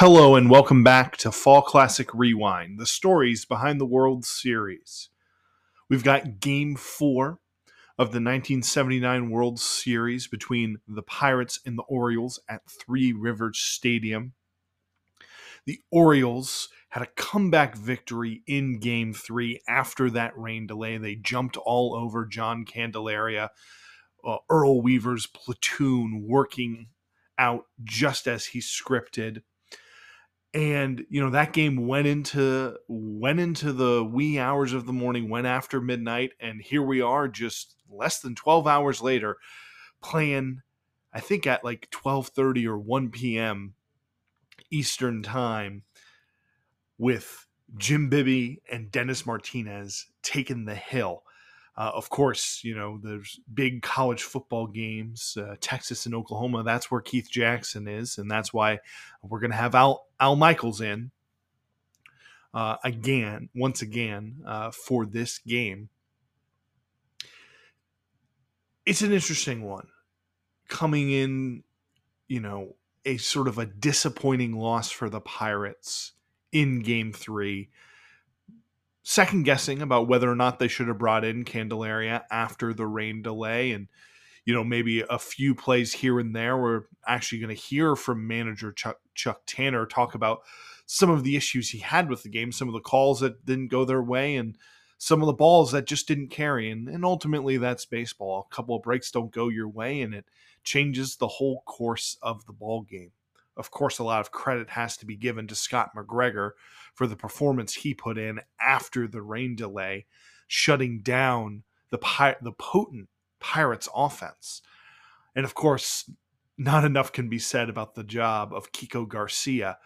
Hello and welcome back to Fall Classic Rewind, the stories behind the World Series. We've got game four of the 1979 World Series between the Pirates and the Orioles at Three Rivers Stadium. The Orioles had a comeback victory in game three after that rain delay. They jumped all over John Candelaria, uh, Earl Weaver's platoon working out just as he scripted and you know that game went into went into the wee hours of the morning went after midnight and here we are just less than 12 hours later playing i think at like 12:30 or 1 p.m. eastern time with Jim Bibby and Dennis Martinez taking the hill uh, of course, you know, there's big college football games, uh, Texas and Oklahoma. That's where Keith Jackson is, and that's why we're going to have Al, Al Michaels in uh, again, once again, uh, for this game. It's an interesting one. Coming in, you know, a sort of a disappointing loss for the Pirates in game three second guessing about whether or not they should have brought in Candelaria after the rain delay and you know maybe a few plays here and there. We're actually going to hear from manager Chuck, Chuck Tanner talk about some of the issues he had with the game some of the calls that didn't go their way and some of the balls that just didn't carry. And, and ultimately that's baseball. A couple of breaks don't go your way and it changes the whole course of the ball game of course, a lot of credit has to be given to Scott McGregor for the performance he put in after the rain delay, shutting down the pi- the potent Pirates offense. And of course, not enough can be said about the job of Kiko Garcia,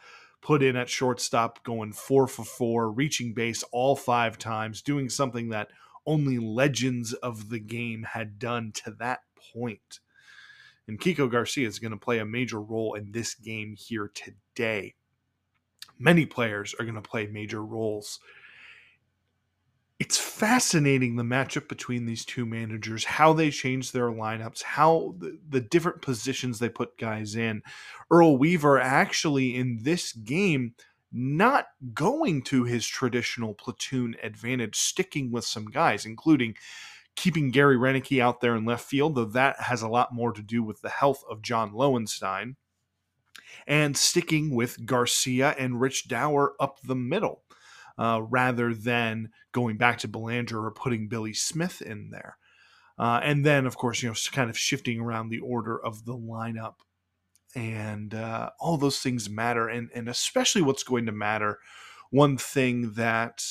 put in at shortstop, going four for four, reaching base all five times, doing something that only legends of the game had done to that point. And Kiko Garcia is going to play a major role in this game here today. Many players are going to play major roles. It's fascinating the matchup between these two managers, how they change their lineups, how the, the different positions they put guys in. Earl Weaver actually in this game not going to his traditional platoon advantage, sticking with some guys, including keeping Gary Roenicke out there in left field, though that has a lot more to do with the health of John Lowenstein, and sticking with Garcia and Rich Dauer up the middle, uh, rather than going back to Belanger or putting Billy Smith in there. Uh, and then, of course, you know, kind of shifting around the order of the lineup. And uh, all those things matter. And, and especially what's going to matter, one thing that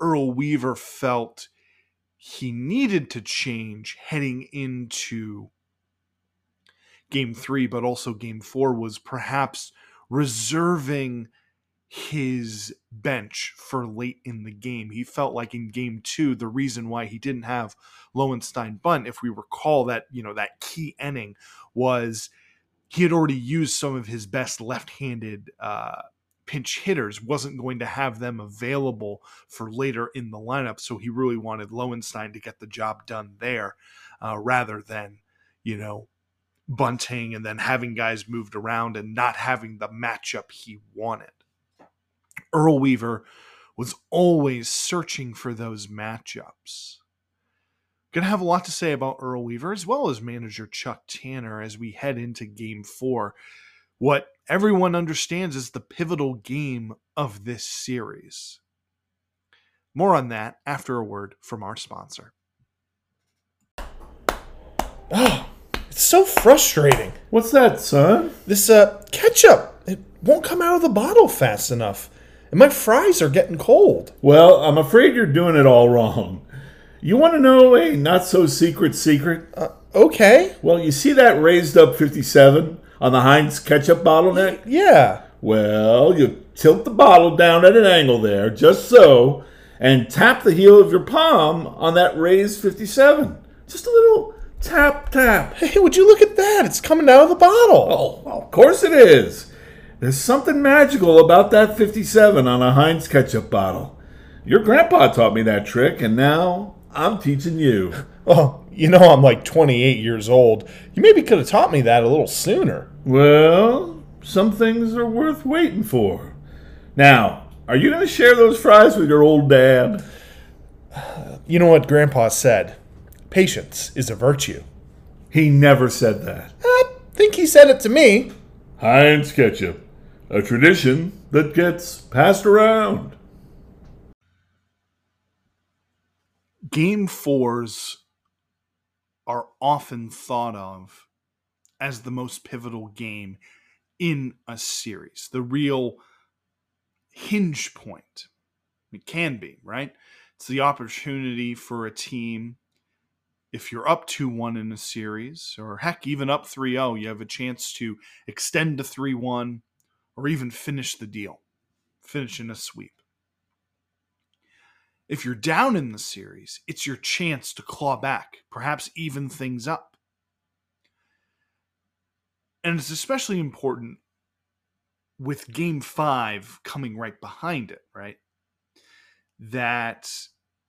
Earl Weaver felt he needed to change heading into game three, but also game four was perhaps reserving his bench for late in the game. He felt like in game two, the reason why he didn't have Lowenstein bunt, if we recall that, you know, that key inning was he had already used some of his best left-handed uh, pinch hitters wasn't going to have them available for later in the lineup. So he really wanted Lowenstein to get the job done there uh, rather than, you know, bunting and then having guys moved around and not having the matchup he wanted. Earl Weaver was always searching for those matchups. Going to have a lot to say about Earl Weaver as well as manager Chuck Tanner as we head into game four. What everyone understands is the pivotal game of this series. More on that after a word from our sponsor. Oh, it's so frustrating. What's that, son? This uh, ketchup, it won't come out of the bottle fast enough. And my fries are getting cold. Well, I'm afraid you're doing it all wrong. You want to know a not so secret secret? Uh, okay. Well, you see that raised up 57? on the Heinz ketchup bottleneck? Yeah. Well, you tilt the bottle down at an angle there, just so, and tap the heel of your palm on that raised 57. Just a little tap, tap. Hey, would you look at that? It's coming out of the bottle. Oh, of course it is. There's something magical about that 57 on a Heinz ketchup bottle. Your grandpa taught me that trick, and now I'm teaching you. Oh, you know I'm like 28 years old. You maybe could have taught me that a little sooner. Well, some things are worth waiting for. Now, are you going to share those fries with your old dad? You know what Grandpa said? Patience is a virtue. He never said that. I think he said it to me. Heinz ketchup, a tradition that gets passed around. Game fours are often thought of as the most pivotal game in a series, the real hinge point. It can be, right? It's the opportunity for a team, if you're up 2 1 in a series, or heck, even up 3 0, you have a chance to extend to 3 1 or even finish the deal, finish in a sweep. If you're down in the series, it's your chance to claw back, perhaps even things up. And it's especially important with game five coming right behind it, right? That,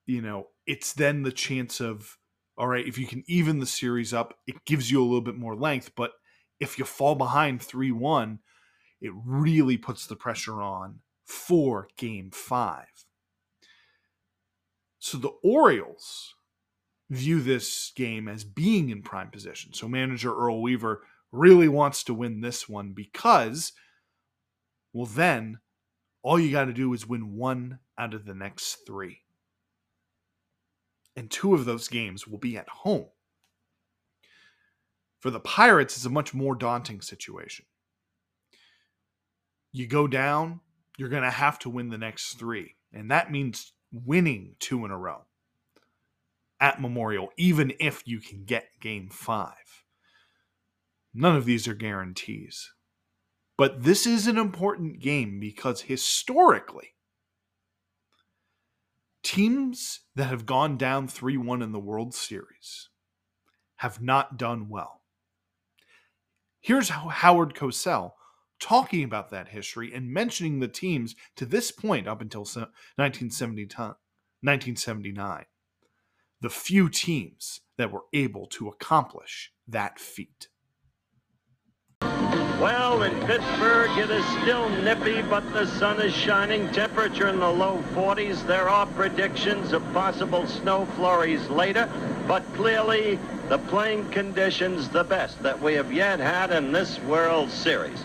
you know, it's then the chance of, all right, if you can even the series up, it gives you a little bit more length. But if you fall behind 3 1, it really puts the pressure on for game five. So the Orioles view this game as being in prime position. So manager Earl Weaver really wants to win this one because, well, then all you got to do is win one out of the next three. And two of those games will be at home. For the Pirates, it's a much more daunting situation. You go down, you're going to have to win the next three. And that means winning two in a row at Memorial, even if you can get game five. None of these are guarantees. But this is an important game because historically, teams that have gone down 3 1 in the World Series have not done well. Here's how Howard Cosell talking about that history and mentioning the teams to this point up until 1979, the few teams that were able to accomplish that feat. Well, in Pittsburgh, it is still nippy, but the sun is shining. Temperature in the low 40s. There are predictions of possible snow flurries later, but clearly the playing conditions the best that we have yet had in this World Series.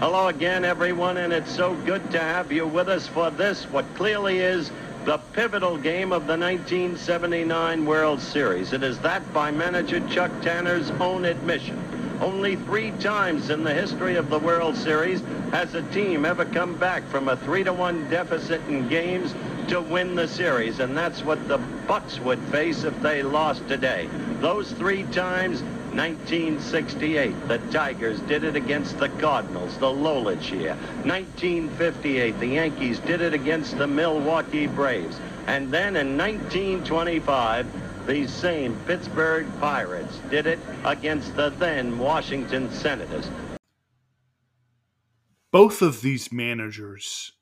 Hello again, everyone, and it's so good to have you with us for this, what clearly is the pivotal game of the 1979 World Series. It is that by manager Chuck Tanner's own admission. Only three times in the history of the World Series has a team ever come back from a 3-to-1 deficit in games to win the series, and that's what the Bucs would face if they lost today. Those three times, 1968, the Tigers did it against the Cardinals, the Lolich year. 1958, the Yankees did it against the Milwaukee Braves. And then in 1925, these same Pittsburgh Pirates did it against the then Washington Senators. Both of these managers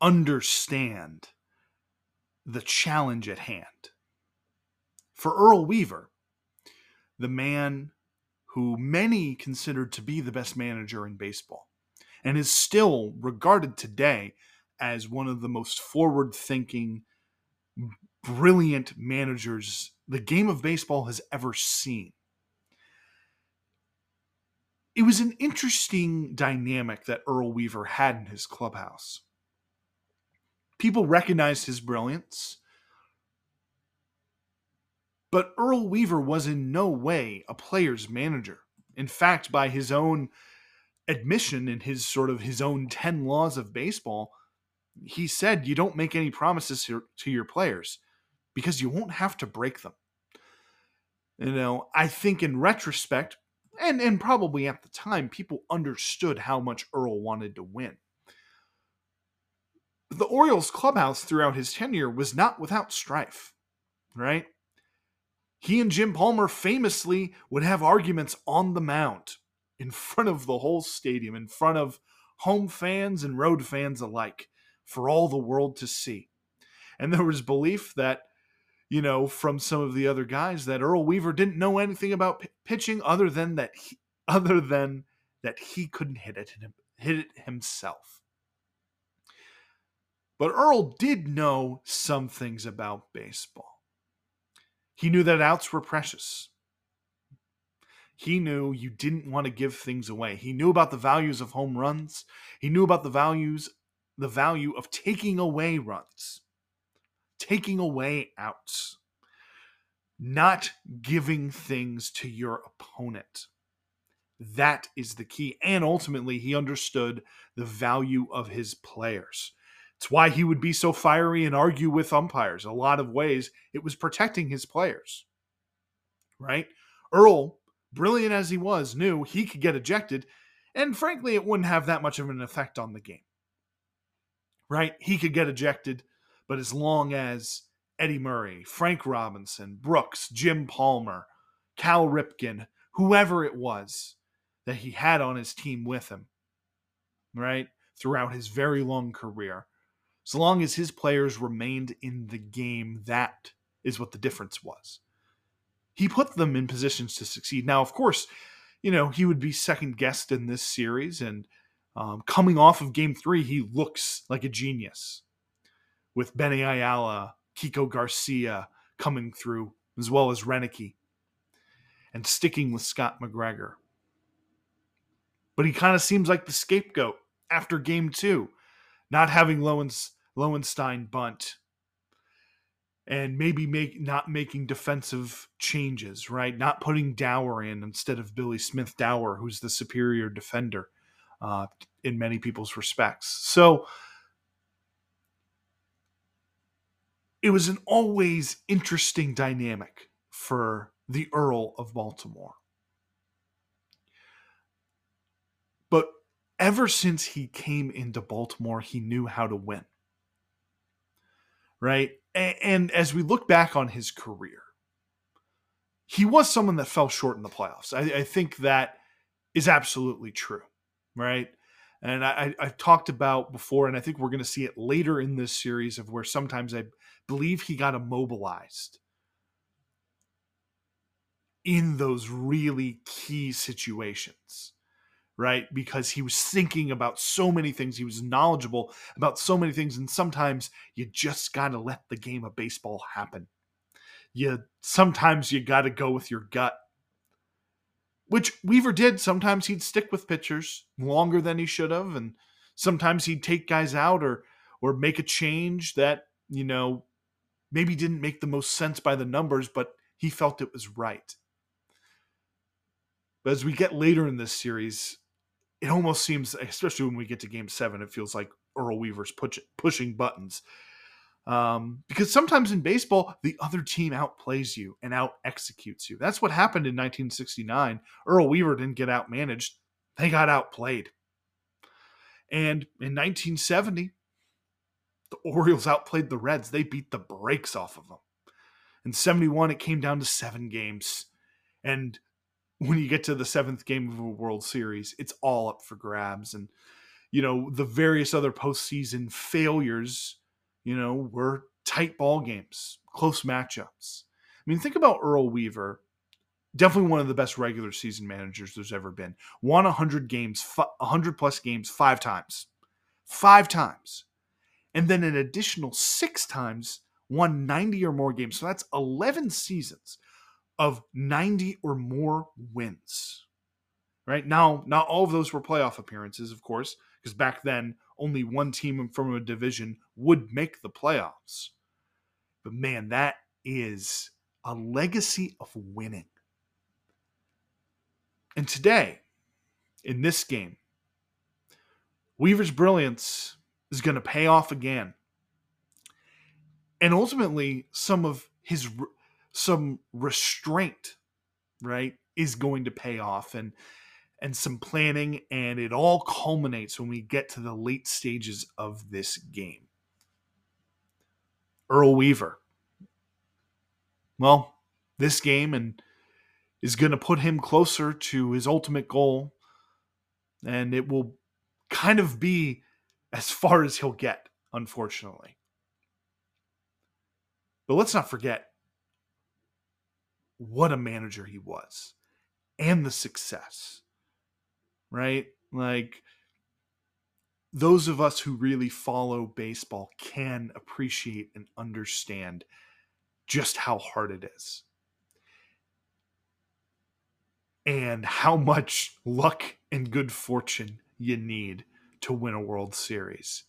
understand the challenge at hand. For Earl Weaver, the man who many considered to be the best manager in baseball and is still regarded today as one of the most forward thinking, brilliant managers the game of baseball has ever seen. It was an interesting dynamic that Earl Weaver had in his clubhouse. People recognized his brilliance, but Earl Weaver was in no way a player's manager. In fact, by his own admission in his sort of his own 10 laws of baseball, he said you don't make any promises to, to your players because you won't have to break them. You know, I think in retrospect, and, and probably at the time, people understood how much Earl wanted to win. The Orioles clubhouse throughout his tenure was not without strife, right? He and Jim Palmer famously would have arguments on the mound in front of the whole stadium, in front of home fans and road fans alike, for all the world to see. And there was belief that you know, from some of the other guys that Earl Weaver didn't know anything about p- pitching other than that he, other than that he couldn't hit it hit it himself. But Earl did know some things about baseball. He knew that outs were precious. He knew you didn't want to give things away. He knew about the values of home runs. He knew about the values the value of taking away runs, taking away outs, not giving things to your opponent. That is the key. And ultimately, he understood the value of his players. It's why he would be so fiery and argue with umpires. A lot of ways, it was protecting his players. Right? Earl, brilliant as he was, knew he could get ejected, and frankly, it wouldn't have that much of an effect on the game. Right? He could get ejected, but as long as Eddie Murray, Frank Robinson, Brooks, Jim Palmer, Cal Ripken, whoever it was that he had on his team with him, right, throughout his very long career, so long as his players remained in the game, that is what the difference was. He put them in positions to succeed. Now, of course, you know, he would be second guessed in this series. And um, coming off of game three, he looks like a genius with Benny Ayala, Kiko Garcia coming through, as well as Roenicke, and sticking with Scott McGregor. But he kind of seems like the scapegoat after game two, not having Lowens, Lowenstein bunt and maybe make not making defensive changes, right? Not putting Dauer in instead of Billy Smith Dauer, who's the superior defender uh, in many people's respects. So it was an always interesting dynamic for the Earl of Baltimore. But ever since he came into Baltimore, he knew how to win. Right? And, as we look back on his career, he was someone that fell short in the playoffs. I, I think that is absolutely true. Right? And I, I've talked about before, and I think we're going to see it later in this series of where sometimes I believe he got immobilized in those really key situations, right? Because he was thinking about so many things, he was knowledgeable about so many things, and sometimes you just got to let the game of baseball happen. You sometimes you got to go with your gut which Weaver did. Sometimes he'd stick with pitchers longer than he should have, and sometimes he'd take guys out or or make a change that you know maybe didn't make the most sense by the numbers, but he felt it was right. But as we get later in this series, it almost seems, especially when we get to Game Seven, it feels like Earl Weaver's push, pushing buttons um, because sometimes in baseball, the other team outplays you and out executes you. That's what happened in 1969. Earl Weaver didn't get outmanaged, they got outplayed. And in 1970, the Orioles outplayed the Reds. They beat the brakes off of them. In 71, it came down to seven games. And when you get to the seventh game of a World Series, it's all up for grabs. And, you know, the various other postseason failures you know, were tight ball games, close matchups. I mean, think about Earl Weaver. Definitely one of the best regular season managers there's ever been. Won 100 games, 100 plus games five times. Five times. And then an additional six times won 90 or more games. So that's 11 seasons of 90 or more wins. Right now, not all of those were playoff appearances, of course, because back then only one team from a division would make the playoffs. But man, that is a legacy of winning. And today, in this game, Weaver's brilliance is going to pay off again. And ultimately, some of his some restraint, right, is going to pay off. And and some planning, and it all culminates when we get to the late stages of this game. Earl Weaver. Well, this game and is going to put him closer to his ultimate goal, and it will kind of be as far as he'll get, unfortunately. But let's not forget what a manager he was and the success right? Like those of us who really follow baseball can appreciate and understand just how hard it is and how much luck and good fortune you need to win a World Series.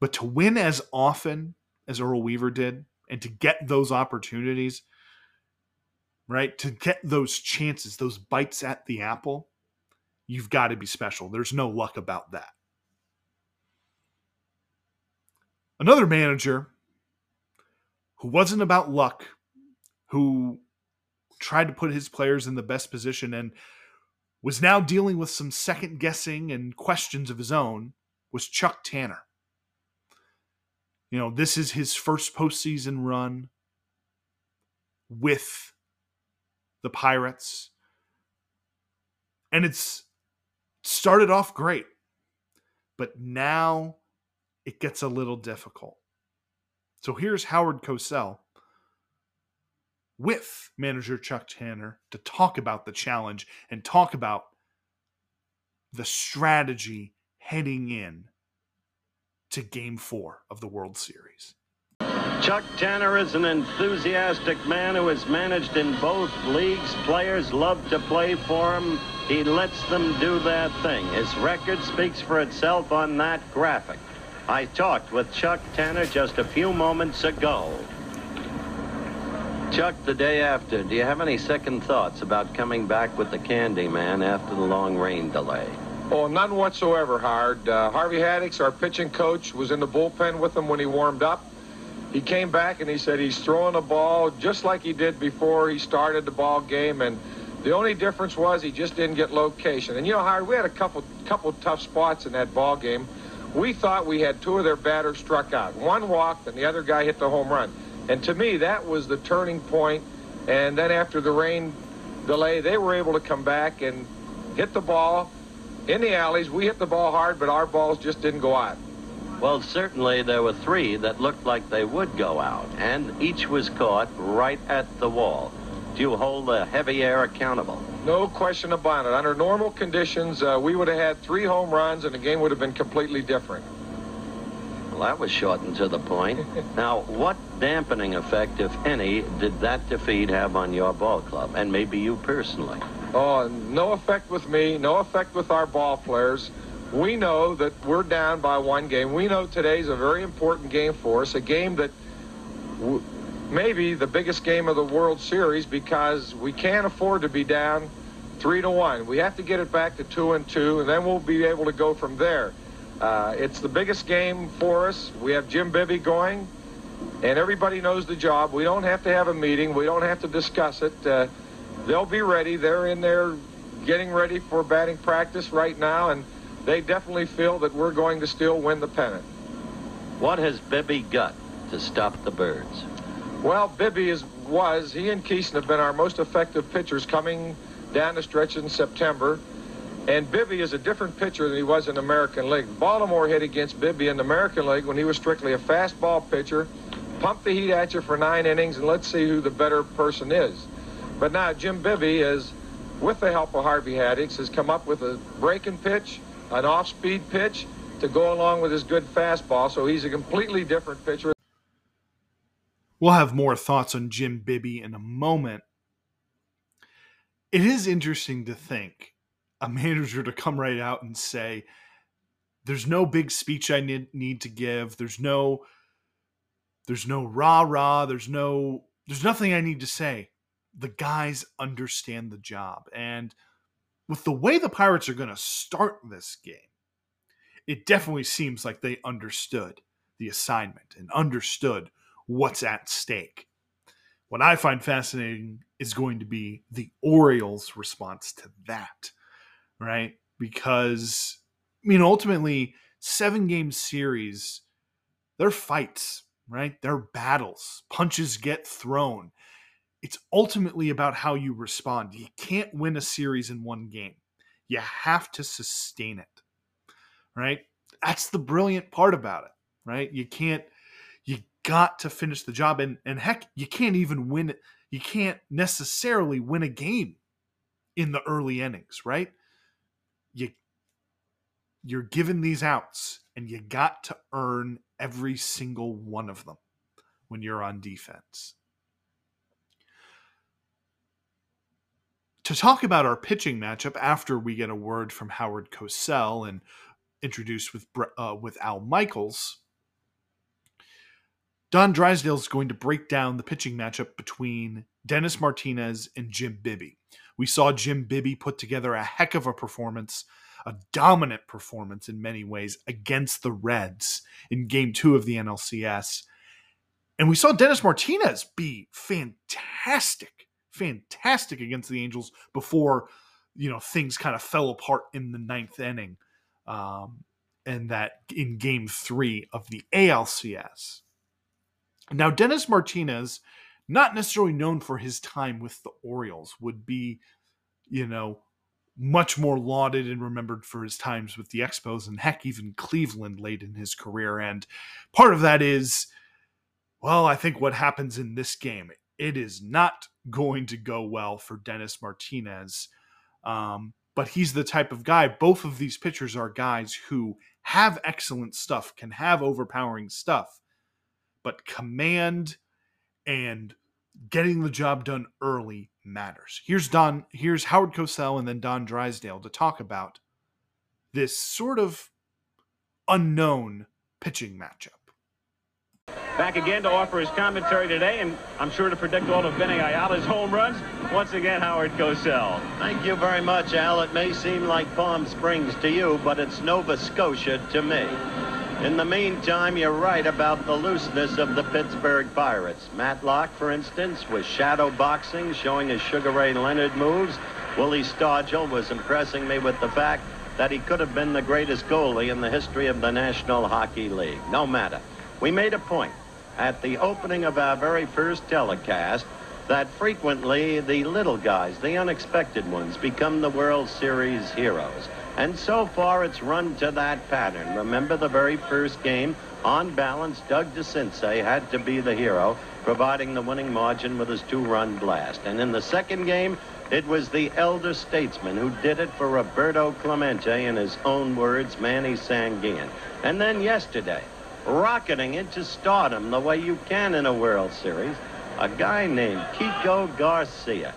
But to win as often as Earl Weaver did and to get those opportunities, right? To get those chances, those bites at the apple, you've got to be special. There's no luck about that. Another manager who wasn't about luck, who tried to put his players in the best position and was now dealing with some second guessing and questions of his own, was Chuck Tanner. You know, this is his first postseason run with the Pirates. And it's started off great, but now it gets a little difficult. So here's Howard Cosell with manager Chuck Tanner to talk about the challenge and talk about the strategy heading in to game four of the World Series. Chuck Tanner is an enthusiastic man who has managed in both leagues. Players love to play for him. He lets them do their thing. His record speaks for itself on that graphic. I talked with Chuck Tanner just a few moments ago. Chuck, the day after, do you have any second thoughts about coming back with the Candy Man after the long rain delay? Oh, none whatsoever, Howard. Uh, Harvey Haddix, our pitching coach, was in the bullpen with him when he warmed up he came back and he said he's throwing the ball just like he did before he started the ball game and the only difference was he just didn't get location. And you know, Howard, we had a couple couple tough spots in that ball game. We thought we had two of their batters struck out. One walked and the other guy hit the home run. And to me, that was the turning point. And then after the rain delay, they were able to come back and hit the ball in the alleys. We hit the ball hard, but our balls just didn't go out. Well, certainly there were three that looked like they would go out, and each was caught right at the wall. Do you hold the heavy air accountable? No question about it. Under normal conditions, uh, we would have had three home runs, and the game would have been completely different. That was short and to the point. now, what dampening effect, if any, did that defeat have on your ball club, and maybe you personally? Oh, no effect with me, no effect with our ball players we know that we're down by one game. We know today's a very important game for us, a game that w- maybe the biggest game of the World Series because we can't afford to be down three to one. We have to get it back to two and two, and then we'll be able to go from there. Uh, it's the biggest game for us. We have Jim Bibby going, and everybody knows the job. We don't have to have a meeting. We don't have to discuss it. Uh, they'll be ready. They're in there getting ready for batting practice right now, and they definitely feel that we're going to still win the pennant. What has Bibby got to stop the birds? Well, Bibby is was he and Kison have been our most effective pitchers coming down the stretch in September. And Bibby is a different pitcher than he was in the American League. Baltimore hit against Bibby in the American League when he was strictly a fastball pitcher, pump the heat at you for nine innings, and let's see who the better person is. But now Jim Bibby is, with the help of Harvey Haddix, has come up with a breaking pitch, an off-speed pitch to go along with his good fastball. So he's a completely different pitcher. We'll have more thoughts on Jim Bibby in a moment. It is interesting to think a manager to come right out and say, "There's no big speech I need need to give. There's no, there's no rah rah. There's no, there's nothing I need to say. The guys understand the job and." with the way the Pirates are going to start this game, it definitely seems like they understood the assignment and understood what's at stake. What I find fascinating is going to be the Orioles' response to that, right? Because, I mean, ultimately, seven game series, they're fights, right? They're battles. Punches get thrown it's ultimately about how you respond. You can't win a series in one game. You have to sustain it. Right? That's the brilliant part about it, right? You can't you got to finish the job and and heck, you can't even win you can't necessarily win a game in the early innings, right? You you're given these outs and you got to earn every single one of them when you're on defense. To talk about our pitching matchup after we get a word from Howard Cosell and introduced with uh, with Al Michaels, Don Drysdale is going to break down the pitching matchup between Dennis Martinez and Jim Bibby. We saw Jim Bibby put together a heck of a performance, a dominant performance in many ways against the Reds in game two of the NLCS. And we saw Dennis Martinez be fantastic, fantastic against the Angels before, you know, things kind of fell apart in the ninth inning. Um, and that in game three of the ALCS. Now, Dennis Martinez, not necessarily known for his time with the Orioles, would be, you know, much more lauded and remembered for his times with the Expos and heck, even Cleveland late in his career. And part of that is, well, I think what happens in this game, it is not going to go well for Dennis Martinez. Um, but he's the type of guy, both of these pitchers are guys who have excellent stuff, can have overpowering stuff but command and getting the job done early matters. Here's Don, here's Howard Cosell and then Don Drysdale to talk about this sort of unknown pitching matchup. Back again to offer his commentary today, and I'm sure to predict all of Benny Ayala's home runs. Once again, Howard Cosell. Thank you very much, Al. It may seem like Palm Springs to you, but it's Nova Scotia to me. In the meantime, you're right about the looseness of the Pittsburgh Pirates. Madlock, for instance, was shadow boxing, showing his Sugar Ray Leonard moves. Willie Stargell was impressing me with the fact that he could have been the greatest goalie in the history of the National Hockey League. No matter. We made a point at the opening of our very first telecast that frequently the little guys, the unexpected ones, become the World Series heroes. And so far, it's run to that pattern. Remember the very first game? On balance, Doug DeCinces had to be the hero, providing the winning margin with his two-run blast. And in the second game, it was the elder statesman who did it for Roberto Clemente, in his own words, Manny Sanguillen. And then yesterday, rocketing into stardom the way you can in a World Series, a guy named Kiko Garcia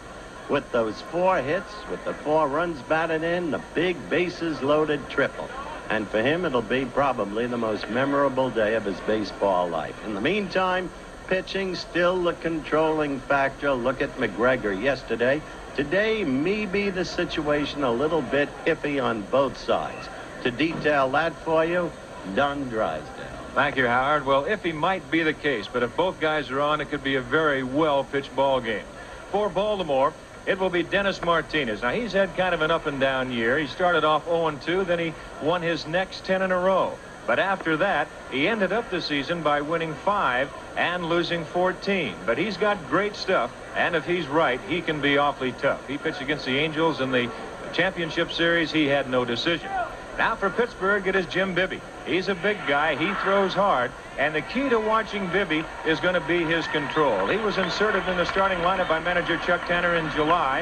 with those four hits, with the four runs batted in, the big bases loaded triple. And for him, it'll be probably the most memorable day of his baseball life. In the meantime, pitching still the controlling factor. Look at McGregor yesterday. Today, maybe the situation a little bit iffy on both sides. To detail that for you, Don Drysdale. Thank you, Howard. Well, iffy might be the case, but if both guys are on, it could be a very well-pitched ball game. For Baltimore, it will be Dennis Martinez. Now, he's had kind of an up and down year. He started off 0-2, then he won his next 10 in a row. But after that, he ended up the season by winning five and losing 14. But he's got great stuff, and if he's right, he can be awfully tough. He pitched against the Angels in the championship series. He had no decision. Now for Pittsburgh, it is Jim Bibby. He's a big guy. He throws hard. And the key to watching Bibby is going to be his control. He was inserted in the starting lineup by manager Chuck Tanner in July.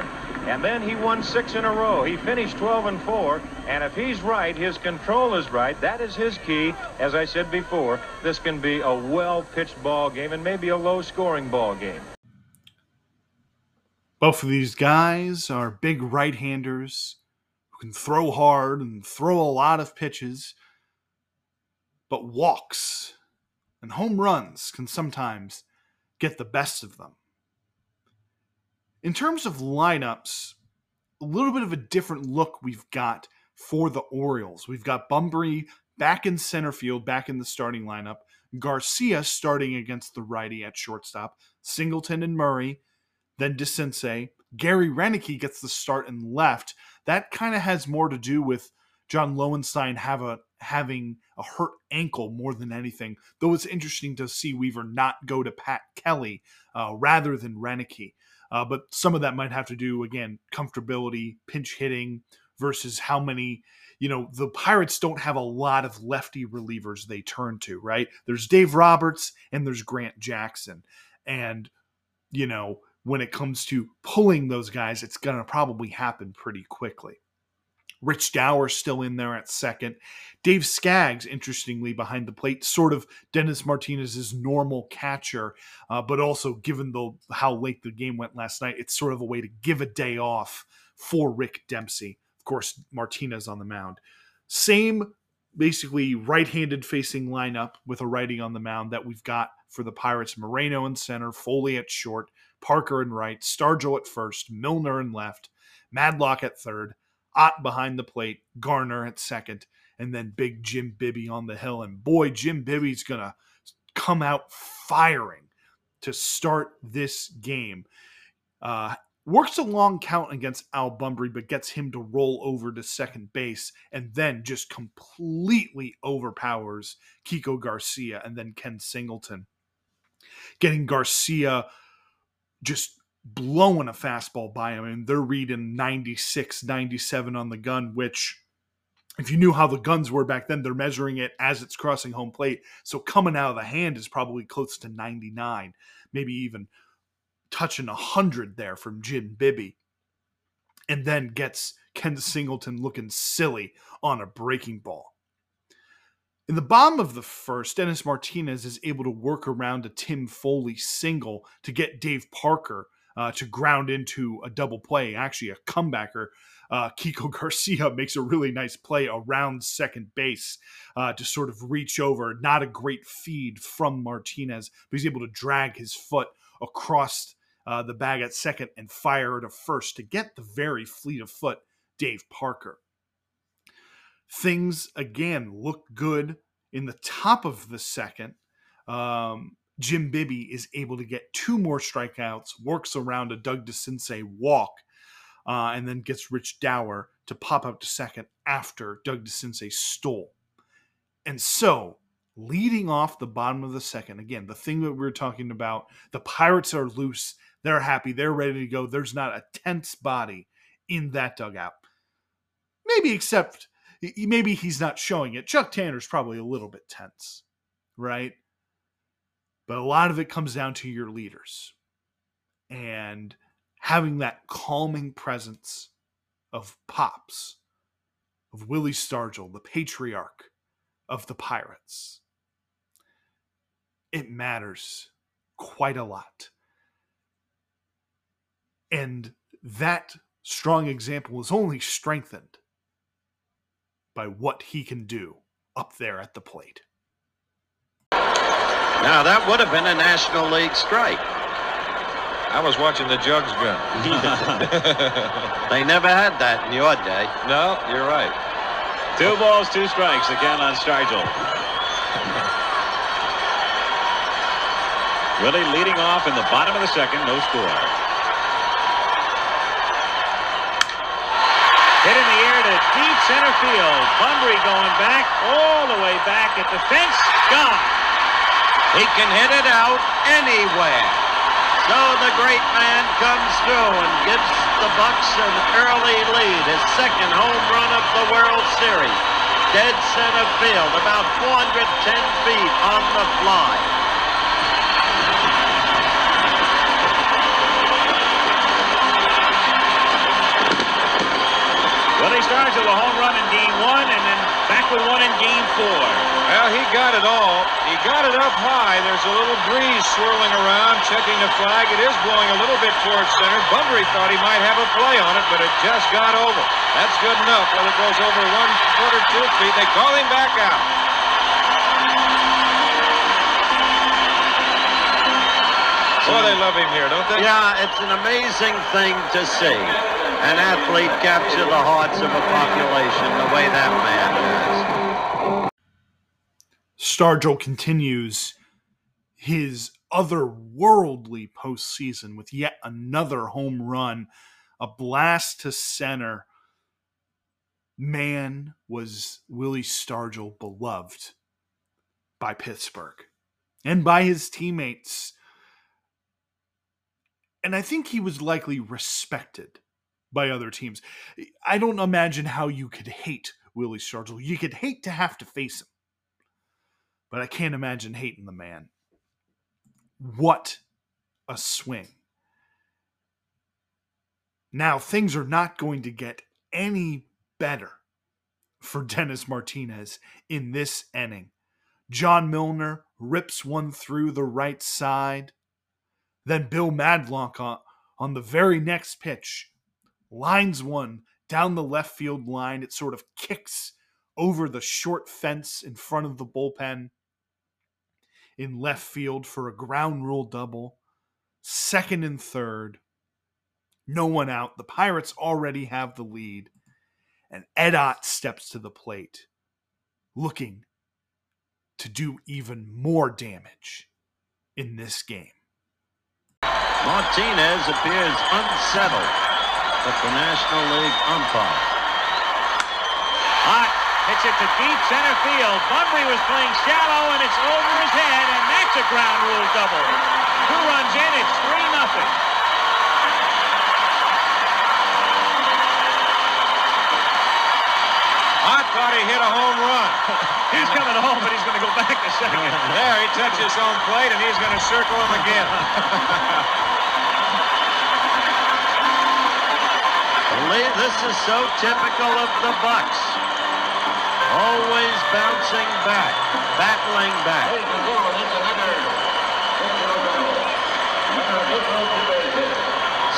And then he won six in a row. He finished 12 and 4. And if he's right, his control is right. That is his key. As I said before, this can be a well-pitched ball game and maybe a low-scoring ball game. Both of these guys are big right-handers can throw hard and throw a lot of pitches but walks and home runs can sometimes get the best of them. In terms of lineups, a little bit of a different look we've got for the Orioles. We've got Bumbry back in center field, back in the starting lineup. Garcia starting against the righty at shortstop. Singleton and Murray. Then DeCinces. Gary Roenicke gets the start in left. That kind of has more to do with John Lowenstein have a having a hurt ankle more than anything. Though it's interesting to see Weaver not go to Pat Kelly uh, rather than Roenicke. Uh, but some of that might have to do again comfortability, pinch hitting versus how many. You know, the Pirates don't have a lot of lefty relievers they turn to, right? There's Dave Roberts and there's Grant Jackson. And, you know, when it comes to pulling those guys, it's going to probably happen pretty quickly. Rich Dauer still in there at second. Dave Skaggs, interestingly, behind the plate, sort of Dennis Martinez's normal catcher, uh, but also given the how late the game went last night, it's sort of a way to give a day off for Rick Dempsey. Of course, Martinez on the mound. Same, basically right-handed facing lineup with a righty on the mound that we've got for the Pirates: Moreno in center, Foley at short, Parker in right, Stargell at first, Milner in left, Madlock at third, Ott behind the plate, Garner at second, and then big Jim Bibby on the hill. And boy, Jim Bibby's going to come out firing to start this game. Uh, works a long count against Al Bumbry, but gets him to roll over to second base and then just completely overpowers Kiko Garcia and then Ken Singleton. Getting Garcia just blowing a fastball by him. and they're reading 96, 97 on the gun, which if you knew how the guns were back then, they're measuring it as it's crossing home plate. So coming out of the hand is probably close to 99, maybe even touching 100 there from Jim Bibby. And then gets Ken Singleton looking silly on a breaking ball. In the bottom of the first, Dennis Martinez is able to work around a Tim Foley single to get Dave Parker uh, to ground into a double play, actually a comebacker uh, Kiko Garcia makes a really nice play around second base uh, to sort of reach over. Not a great feed from Martinez, but he's able to drag his foot across uh, the bag at second and fire to first to get the very fleet of foot Dave Parker. Things again look good in the top of the second. Um, Jim Bibby is able to get two more strikeouts, works around a Doug DeCinces walk, uh, and then gets Rich Dauer to pop out to second after Doug DeCinces stole. And so, leading off the bottom of the second, again, the thing that we were talking about, the Pirates are loose. They're happy. They're ready to go. There's not a tense body in that dugout. Maybe except, maybe he's not showing it. Chuck Tanner's probably a little bit tense, right? But a lot of it comes down to your leaders. And having that calming presence of Pops, of Willie Stargell, the patriarch of the Pirates. It matters quite a lot. And that strong example is only strengthened by what he can do up there at the plate. Now, that would have been a National League strike. I was watching the jugs gun. they never had that in your day. No, you're right. Two balls, two strikes again on Stargell. Willie leading off in the bottom of the second, no score. Hit in the air to deep center field. Bumbry going back, all the way back at the fence. Gone. He can hit it out anywhere. So the great man comes through and gives the Bucs an early lead, his second home run of the World Series. Dead center field, about 410 feet on the fly. Willie Stargell a home run in game one and then back with one in game four. Well, he got it all. He got it up high. There's a little breeze swirling around, checking the flag. It is blowing a little bit towards center. Bumbry thought he might have a play on it, but it just got over. That's good enough. Whether it goes over one foot or two feet, they call him back out. Boy, they love him here, don't they? Yeah, it's an amazing thing to see. An athlete capture the hearts of a population the way that man has. Stargell continues his otherworldly postseason with yet another home run, a blast to center. Man, was Willie Stargell beloved by Pittsburgh and by his teammates. And I think he was likely respected by other teams. I don't imagine how you could hate Willie Stargell. You could hate to have to face him but I can't imagine hating the man. What a swing. Now, things are not going to get any better for Dennis Martinez in this inning. John Milner rips one through the right side. Then Bill Madlock on, on the very next pitch lines one down the left field line. It sort of kicks over the short fence in front of the bullpen in left field for a ground rule double. Second and third. No one out. The Pirates already have the lead. And Ed Ott steps to the plate, looking to do even more damage in this game. Martinez appears unsettled at the National League umpire. Hot hits it to deep center field. Bumbry was playing shallow, and it's over his head, and that's a ground rule double. Two runs in, it's 3 nothing. I thought he hit a home run. He's coming home, but he's going to go back to second. There, he touches home plate, and he's going to circle him again. Lee, This is so typical of the Bucs. Always bouncing back, battling back.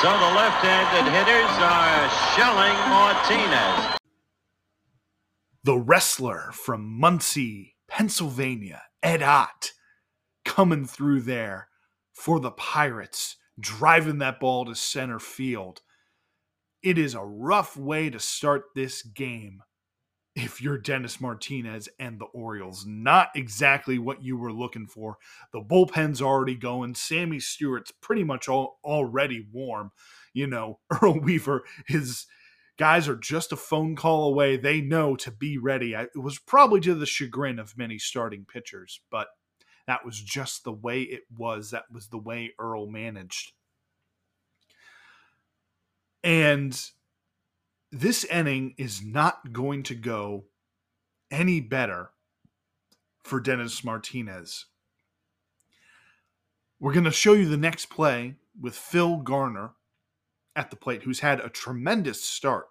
So the left-handed hitters are shelling Martinez. the wrestler from Muncy, Pennsylvania, Ed Ott, coming through there for the Pirates, driving that ball to center field. It is a rough way to start this game if you're Dennis Martinez and the Orioles. Not exactly what you were looking for. The bullpen's already going. Sammy Stewart's pretty much all, already warm. You know, Earl Weaver his guys are just a phone call away. They know to be ready. I, it was probably to the chagrin of many starting pitchers, but that was just the way it was. That was the way Earl managed. And this inning is not going to go any better for Dennis Martinez. We're going to show you the next play with Phil Garner at the plate, who's had a tremendous start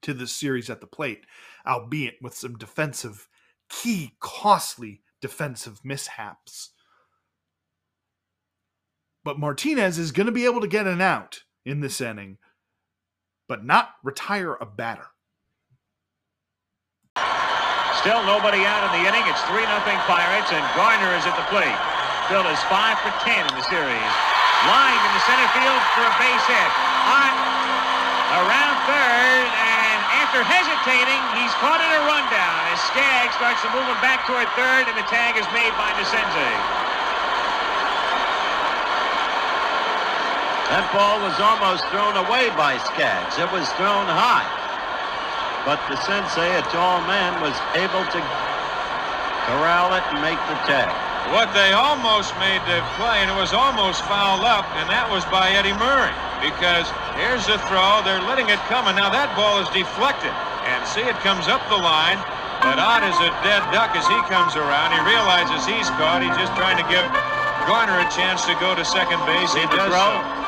to this series at the plate, albeit with some defensive, key, costly defensive mishaps. But Martinez is going to be able to get an out in this inning, but not retire a batter. Still nobody out in the inning. It's 3 nothing Pirates, and Garner is at the plate. Phil is 5 for 10 in the series. Lined in the center field for a base hit. On around third, and after hesitating, he's caught in a rundown as Skaggs starts to move him back toward third, and the tag is made by DeCinces. That ball was almost thrown away by Skaggs. It was thrown high. But DeCinces, a tall man, was able to corral it and make the tag. What they almost made the play, and it was almost fouled up, and that was by Eddie Murray. Because here's the throw, they're letting it come, and now that ball is deflected. And see, it comes up the line, but Ott is a dead duck as he comes around. He realizes he's caught. He's just trying to give Garner a chance to go to second base. See he the does throw? so.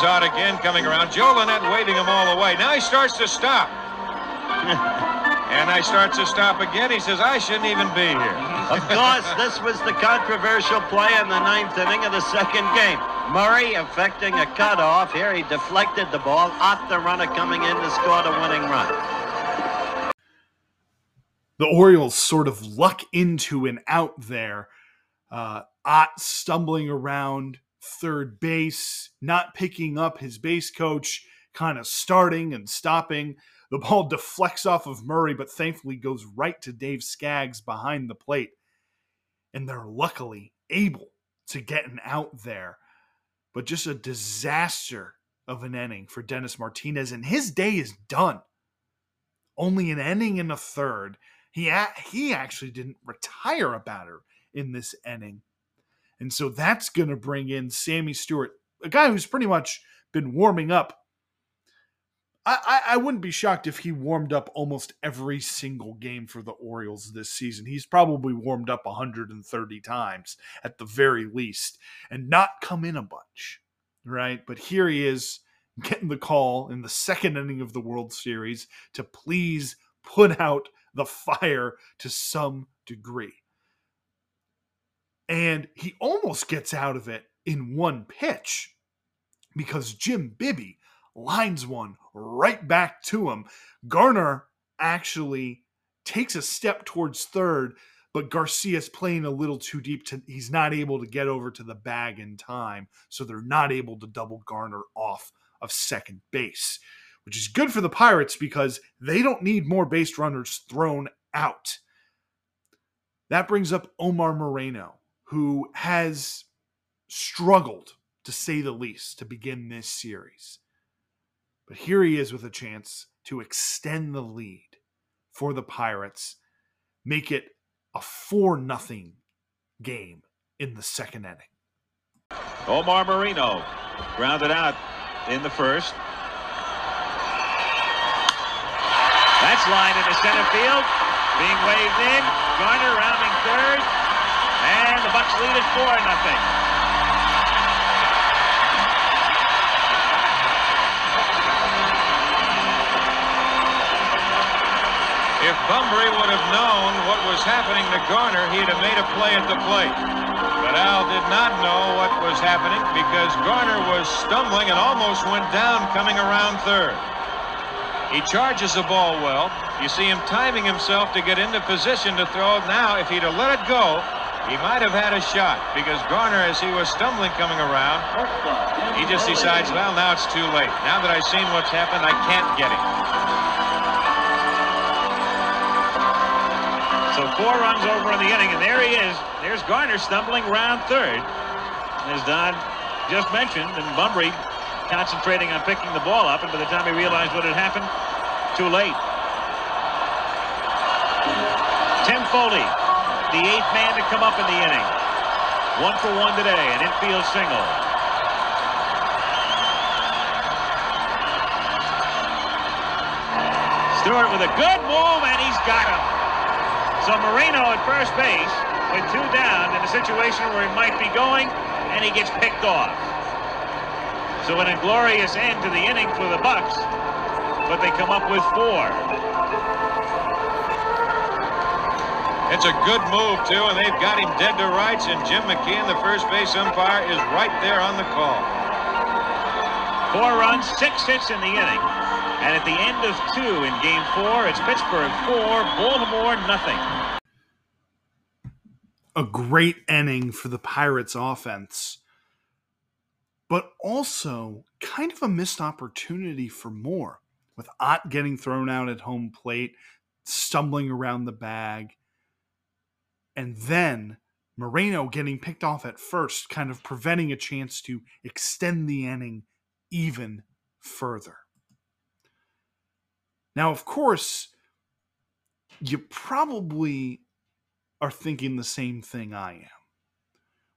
There's Ott again coming around. Joe Lonnett waving him all the way. Now he starts to stop. and I starts to stop again. He says, I shouldn't even be here. Of course, this was the controversial play in the ninth inning of the second game. Murray effecting a cutoff. Here he deflected the ball. Ott, the runner, coming in to score the winning run. the Orioles sort of luck into an out there. Uh, Ott stumbling around third base, not picking up his base coach, kind of starting and stopping. The ball deflects off of Murray, but thankfully goes right to Dave Skaggs behind the plate. And they're luckily able to get an out there. But just a disaster of an inning for Dennis Martinez, and his day is done. Only an inning and a third. He a- he actually didn't retire a batter in this inning, and so that's going to bring in Sammy Stewart, a guy who's pretty much been warming up. I, I, wouldn't be shocked if he warmed up almost every single game for the Orioles this season. He's probably warmed up 130 times at the very least, and not come in a bunch. right? But here he is getting the call in the second inning of the World Series to please put out the fire to some degree. And he almost gets out of it in one pitch because Jim Bibby lines one right back to him. Garner actually takes a step towards third, but Garcia's playing a little too deep to he's not able to get over to the bag in time, so they're not able to double Garner off of second base, which is good for the Pirates because they don't need more base runners thrown out. That brings up Omar Moreno, who has struggled to say the least to begin this series. But here he is with a chance to extend the lead for the Pirates, make it a 4 nothing game in the second inning. Omar Moreno grounded out in the first. That's lined into center field. Being waved in. Garner rounding third. The Bucs lead it 4 nothing. If Bumbry would have known what was happening to Garner, he'd have made a play at the plate. But Al did not know what was happening because Garner was stumbling and almost went down coming around third. He charges the ball well. You see him timing himself to get into position to throw. Now, if he'd have let it go, he might have had a shot because Garner, as he was stumbling coming around, he just decides, well, now it's too late. Now that I've seen what's happened, I can't get him. So four runs over in the inning, and there he is. There's Garner stumbling round third. As Don just mentioned, and Bumbry concentrating on picking the ball up, and by the time he realized what had happened, too late. Tim Foley, the eighth man to come up in the inning. One for one today, an infield single. Stewart with a good move, and he's got him. So Moreno at first base with two down in a situation where he might be going, and he gets picked off. So an inglorious end to the inning for the Bucs, but they come up with four. It's a good move, too, and they've got him dead to rights, and Jim McKean, the first base umpire, is right there on the call. Four runs, six hits in the inning. And at the end of two in game four, it's Pittsburgh four, Baltimore nothing. A great inning for the Pirates offense, but also kind of a missed opportunity for more with Ott getting thrown out at home plate, stumbling around the bag, and then Moreno getting picked off at first, kind of preventing a chance to extend the inning even further. Now, of course, you probably are thinking the same thing I am.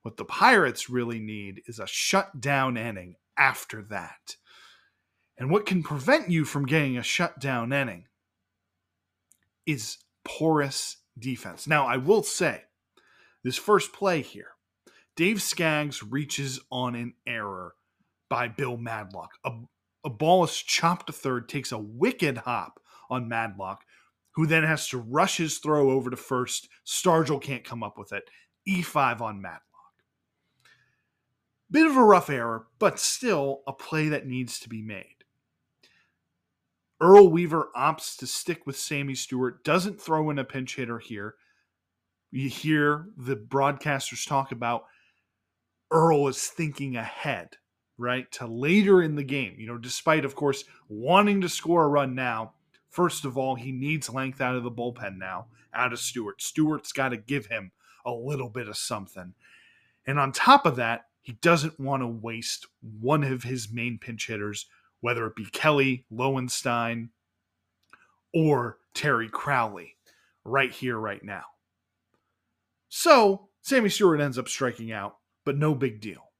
What the Pirates really need is a shutdown inning after that. And what can prevent you from getting a shutdown inning is porous defense. Now, I will say, this first play here, Dave Skaggs reaches on an error by Bill Madlock. A, a ball is chopped to third, takes a wicked hop on Madlock, who then has to rush his throw over to first. Stargell can't come up with it. E5 on Madlock. Bit of a rough error, but still a play that needs to be made. Earl Weaver opts to stick with Sammy Stewart, doesn't throw in a pinch hitter here. You hear the broadcasters talk about Earl is thinking ahead, right, to later in the game. You know, despite, of course, wanting to score a run now, first of all, he needs length out of the bullpen now, out of Stewart. Stewart's got to give him a little bit of something. And on top of that, he doesn't want to waste one of his main pinch hitters whether it be Kelly, Lowenstein, or Terry Crowley, right here, right now. So Sammy Stewart ends up striking out, but no big deal.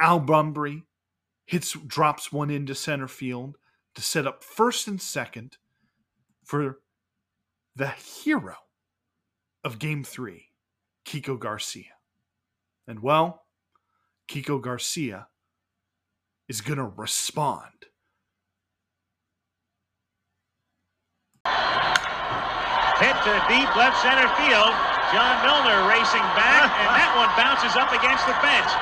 Al hits drops one into center field to set up first and second for the hero of game three, Kiko Garcia. And well, Kiko Garcia is going to respond. Hit to deep left center field. John Milner racing back, and that one bounces up against the fence.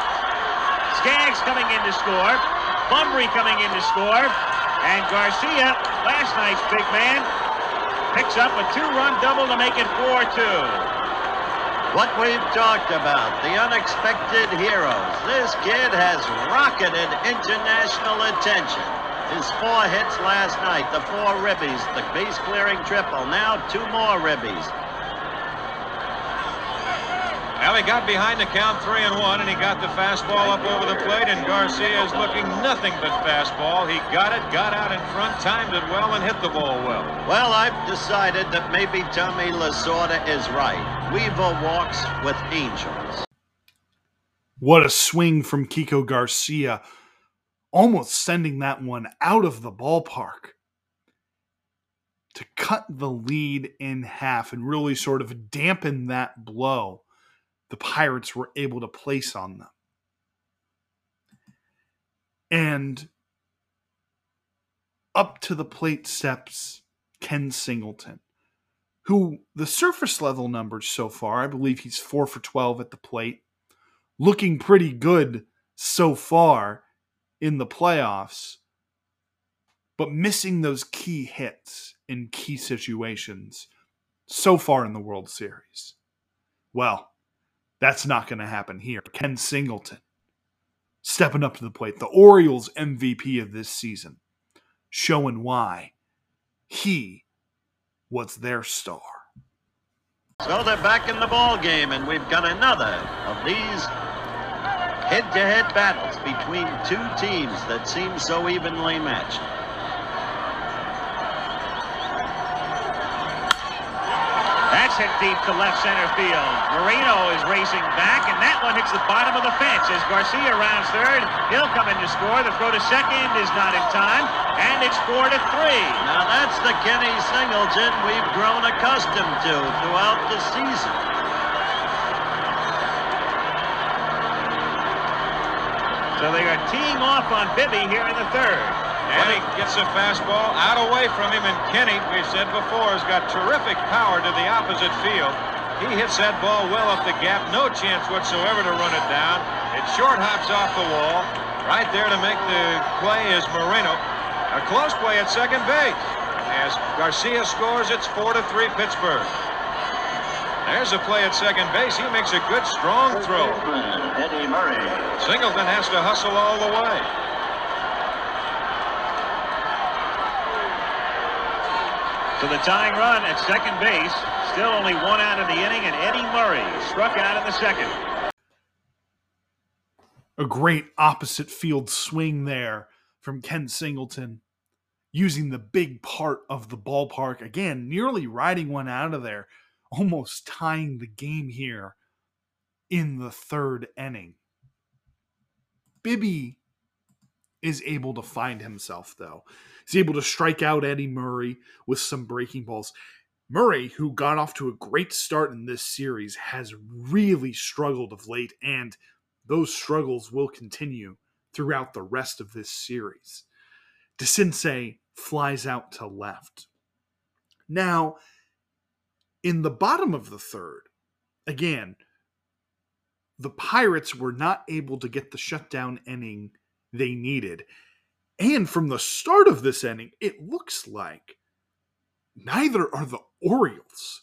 Skaggs coming in to score. Bumbry coming in to score. And Garcia, last night's big man, picks up a two-run double to make it 4-2. What we've talked about, the unexpected heroes. This kid has rocketed international attention. His four hits last night, the four ribbies, the base clearing triple, now two more ribbies. Well, he got behind the count three and one, and he got the fastball up over the plate, and Garcia is looking nothing but fastball. He got it, got out in front, timed it well, and hit the ball well. Well, I've decided that maybe Tommy Lasorda is right. Weaver walks with angels. What a swing from Kiko Garcia, almost sending that one out of the ballpark to cut the lead in half and really sort of dampen that blow the Pirates were able to place on them. And up to the plate steps Ken Singleton, who the surface level numbers so far, I believe he's 4 for 12 at the plate, looking pretty good so far in the playoffs, but missing those key hits in key situations so far in the World Series. Well, that's not going to happen here. Ken Singleton stepping up to the plate, the Orioles MVP of this season, showing why he was their star. So they're back in the ball game, and we've got another of these head-to-head battles between two teams that seem so evenly matched. Hit deep to left center field. Moreno is racing back, and that one hits the bottom of the fence as Garcia rounds third. He'll come in to score. The throw to second is not in time, and it's four to three. Now that's the Kenny Singleton we've grown accustomed to throughout the season. So they are teeing off on Bibby here in the third. And he gets a fastball out away from him, and Kenny, we said before, has got terrific power to the opposite field. He hits that ball well up the gap, no chance whatsoever to run it down. It short hops off the wall. Right there to make the play is Moreno. A close play at second base. As Garcia scores, it's 4 to 3 Pittsburgh. There's a play at second base. He makes a good, strong throw. Eddie Murray. Singleton has to hustle all the way. So the tying run at second base, still only one out of the inning, and Eddie Murray struck out in the second. A great opposite field swing there from Ken Singleton, using the big part of the ballpark. Again, nearly riding one out of there, almost tying the game here in the third inning. Bibby is able to find himself, though. He's able to strike out Eddie Murray with some breaking balls. Murray, who got off to a great start in this series, has really struggled of late, and those struggles will continue throughout the rest of this series. DeCinces flies out to left. Now, in the bottom of the third, again, the Pirates were not able to get the shutdown inning they needed. And from the start of this inning, it looks like neither are the Orioles.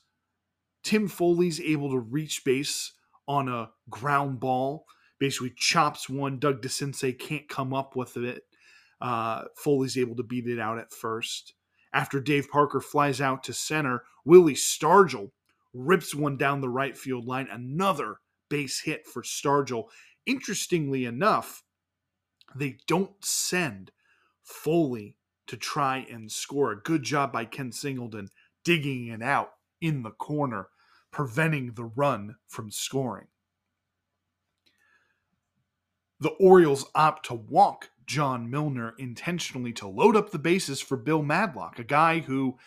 Tim Foley's able to reach base on a ground ball, basically chops one. Doug DeCinces can't come up with it. Uh, Foley's able to beat it out at first. After Dave Parker flies out to center, Willie Stargell rips one down the right field line. Another base hit for Stargell. Interestingly enough, they don't send Foley to try and score. A good job by Ken Singleton digging it out in the corner, preventing the run from scoring. The Orioles opt to walk John Milner intentionally to load up the bases for Bill Madlock, a guy who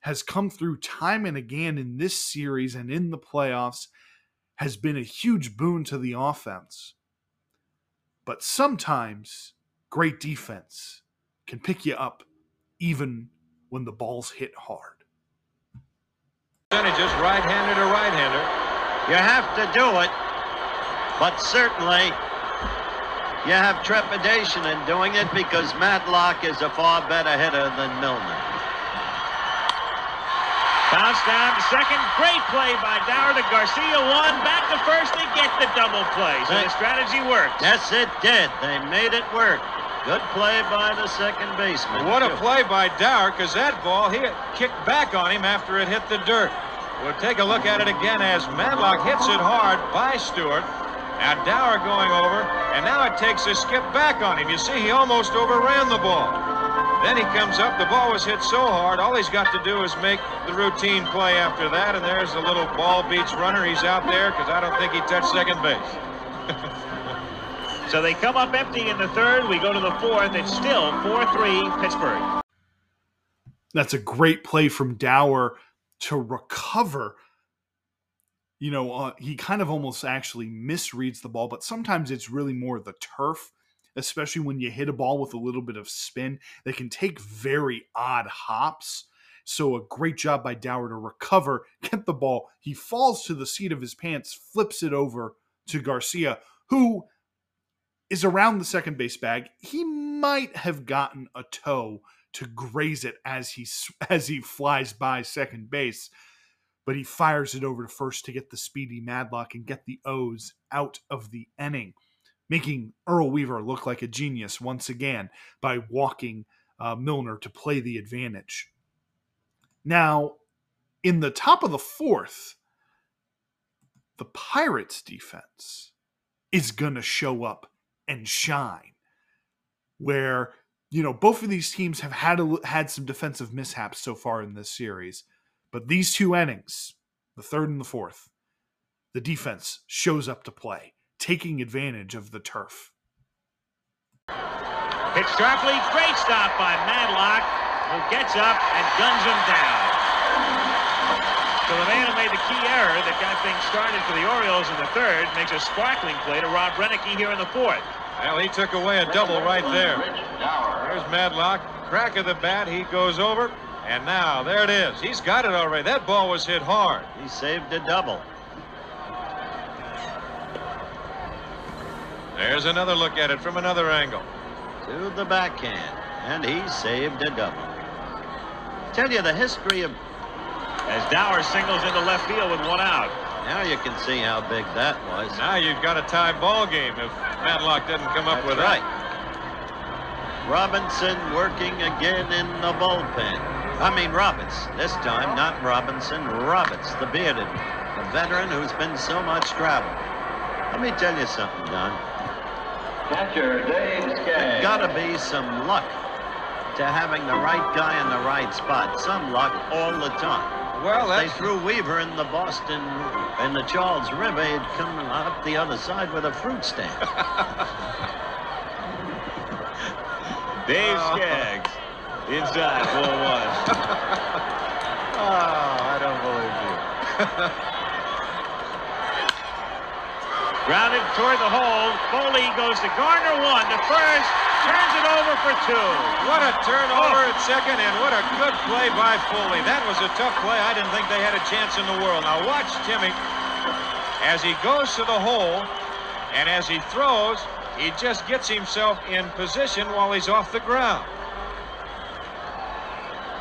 has come through time and again in this series and in the playoffs, has been a huge boon to the offense. But sometimes great defense can pick you up even when the ball's hit hard. Percentages, right-handed or right-hander. You have to do it, but certainly you have trepidation in doing it because Madlock is a far better hitter than Milner. Bounce down to second. Great play by Dauer to Garcia. One back to first. They get the double play. So the strategy worked. Yes, it did. They made it work. Good play by the second baseman. What a play by Dauer, because that ball, he kicked back on him after it hit the dirt. We'll take a look at it again as Madlock hits it hard by Stewart. Now Dauer going over, and now it takes a skip back on him. You see, he almost overran the ball. Then he comes up, the ball was hit so hard, all he's got to do is make the routine play after that, and there's the little ball beats runner. He's out there because I don't think he touched second base. So they come up empty in the third. We go to the fourth. It's still 4-3 Pittsburgh. That's a great play from Dauer to recover. You know, uh, he kind of almost actually misreads the ball, but sometimes it's really more the turf, especially when you hit a ball with a little bit of spin. They can take very odd hops. So a great job by Dauer to recover, get the ball. He falls to the seat of his pants, flips it over to Garcia, who is around the second base bag. He might have gotten a toe to graze it as he as he flies by second base, but he fires it over to first to get the speedy Madlock and get the O's out of the inning, making Earl Weaver look like a genius once again by walking uh, Milner to play the advantage. Now, in the top of the fourth, the Pirates defense is going to show up and shine. Where you know both of these teams have had a, had some defensive mishaps so far in this series, but these two innings, the third and the fourth, the defense shows up to play, taking advantage of the turf. Pitch sharply. Great stop by Madlock, who gets up and guns him down. So the man who made the key error that got things started for the Orioles in the third makes a sparkling play to Rob Roenicke here in the fourth. Well, he took away a double right there. There's Madlock. Crack of the bat. He goes over. And now, there it is. He's got it already. That ball was hit hard. He saved a double. There's another look at it from another angle. to the backhand, and he saved a double. Tell you the history of. As Dauer singles into left field with one out. Now you can see how big that was. Now you've got a tie ball game if Madlock doesn't come up That's with right. that. Robinson working again in the bullpen. I mean Roberts. This time, not Robinson. Roberts, the bearded, the veteran who's been so much travel. Let me tell you something, Don. Catcher Dave Skaggs. Gotta be some luck to having the right guy in the right spot. Some luck all the time. Well, They threw Weaver in the Boston, in the Charles River. He'd come up the other side with a fruit stand. Dave Oh. Skaggs inside ball one. oh, I don't believe you. Grounded toward the hole. Foley goes to Garner one to first. Turns it over for two. What a turnover oh. at second, and what a good play by Foley. That was a tough play. I didn't think they had a chance in the world. Now watch Timmy as he goes to the hole, and as he throws, he just gets himself in position while he's off the ground.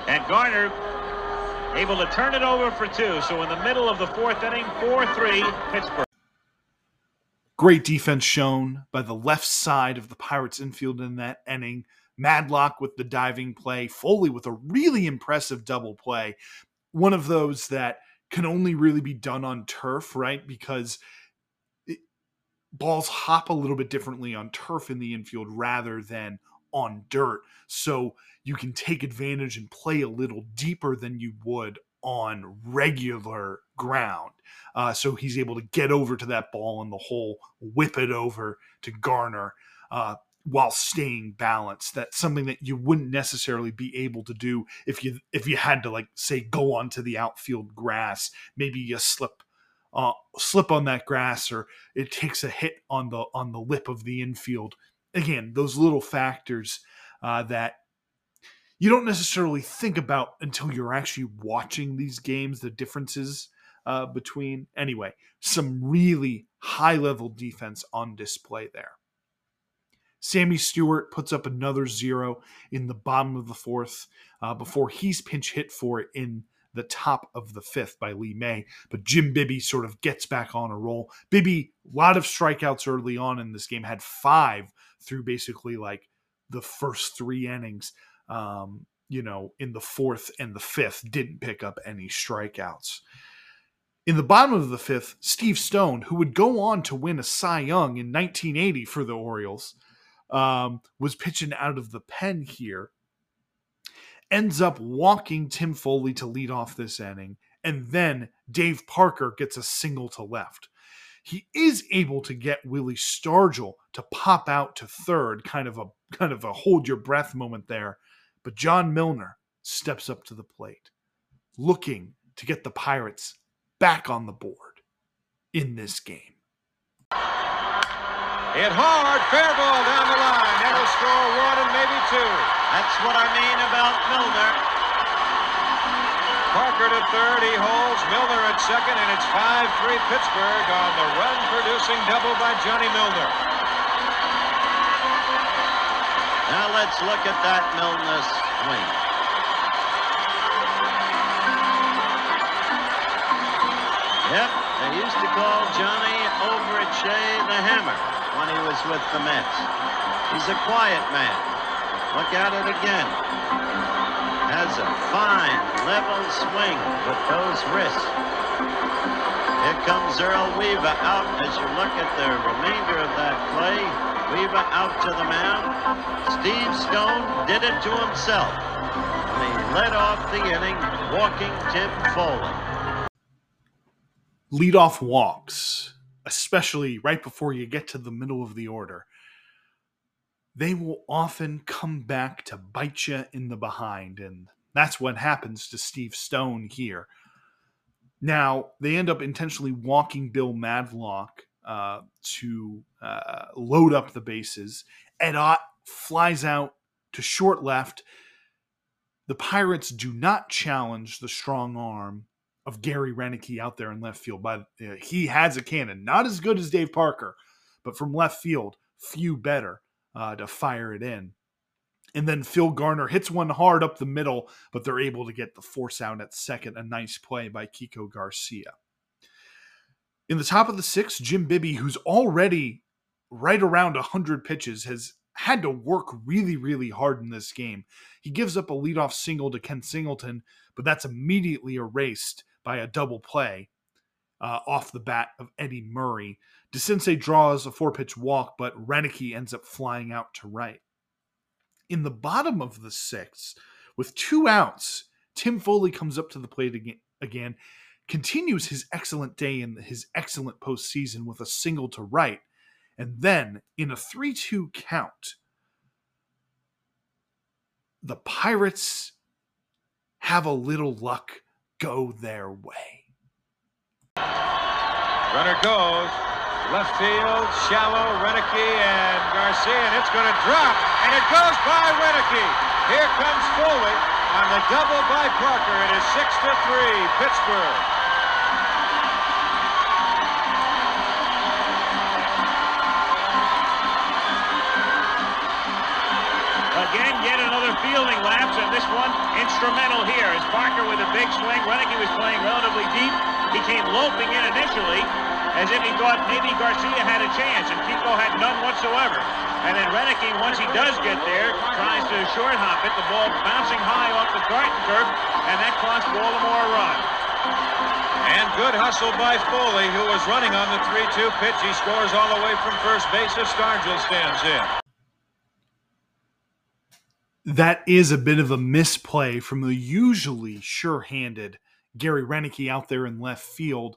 And Garner able to turn it over for two. So in the middle of the fourth inning, 4-3 Pittsburgh. Great defense shown by the left side of the Pirates infield in that inning. Madlock with the diving play, Foley with a really impressive double play. One of those that can only really be done on turf, right? Because it, balls hop a little bit differently on turf in the infield rather than on dirt. So you can take advantage and play a little deeper than you would on regular ground. Uh, so he's able to get over to that ball in the hole, whip it over to Garner uh, while staying balanced. That's something that you wouldn't necessarily be able to do if you if you had to like say go onto the outfield grass. Maybe you slip uh, slip on that grass or it takes a hit on the on the lip of the infield again, those little factors uh, that you don't necessarily think about until you're actually watching these games, the differences uh, between. Anyway, some really high level defense on display there. Sammy Stewart puts up another zero in the bottom of the fourth uh, before he's pinch hit for it in the top of the fifth by Lee May. But Jim Bibby sort of gets back on a roll. Bibby, a lot of strikeouts early on in this game, had five through basically like the first three innings. Um, you know, in the fourth and the fifth, didn't pick up any strikeouts. In the bottom of the fifth, Steve Stone, who would go on to win a Cy Young in 1980 for the Orioles, um, was pitching out of the pen here. Ends up walking Tim Foley to lead off this inning, and then Dave Parker gets a single to left. He is able to get Willie Stargell to pop out to third, kind of a kind of a hold your breath moment there. But John Milner steps up to the plate, looking to get the Pirates back on the board in this game. Hit hard, fair ball down the line. That'll score one and maybe two. That's what I mean about Milner. Parker to third, he holds. Milner at second, and it's 5-3 Pittsburgh on the run-producing double by Johnny Milner. Now let's look at that Milner swing. Yep, they used to call Johnny over at Shea the Hammer when he was with the Mets. He's a quiet man. Look at it again. Has a fine, level swing with those wrists. Here comes Earl Weaver out as you look at the remainder of that play. Weaver out to the mound. Steve Stone did it to himself. He led off the inning, walking Tim Foley. leadoff walks, especially right before you get to the middle of the order, they will often come back to bite you in the behind. And that's what happens to Steve Stone here. Now, they end up intentionally walking Bill Madlock uh, to uh, load up the bases. Ed Ott flies out to short left. The Pirates do not challenge the strong arm of Gary Roenicke out there in left field. But uh, he has a cannon, not as good as Dave Parker, but from left field, few better uh, to fire it in. And then Phil Garner hits one hard up the middle, but they're able to get the force out at second. A nice play by Kiko Garcia. In the top of the sixth, Jim Bibby, who's already right around 100 pitches, has had to work really, really hard in this game. He gives up a leadoff single to Ken Singleton, but that's immediately erased by a double play uh, off the bat of Eddie Murray. DeCinces draws a four pitch walk, but Roenicke ends up flying out to right. In the bottom of the sixth, with two outs, Tim Foley comes up to the plate again, again continues his excellent day and his excellent postseason with a single to right. And then in a 3 2 count, the Pirates have a little luck go their way. Runner goes. Left field, shallow, Roenicke and Garcia, and it's going to drop, and it goes by Roenicke. Here comes Foley on the double by Parker. It is 6 to 3, Pittsburgh. Fielding lapse, and this one instrumental here. As Parker with a big swing, Roenicke was playing relatively deep. He came loping in initially, as if he thought maybe Garcia had a chance, and Kiko had none whatsoever. And then Roenicke, once he does get there, tries to short hop it. The ball bouncing high off the garden curve, and that cost Baltimore a run. And good hustle by Foley, who was running on the 3-2 pitch. He scores all the way from first base as Stargell stands in. That is a bit of a misplay from the usually sure handed Gary Roenicke out there in left field.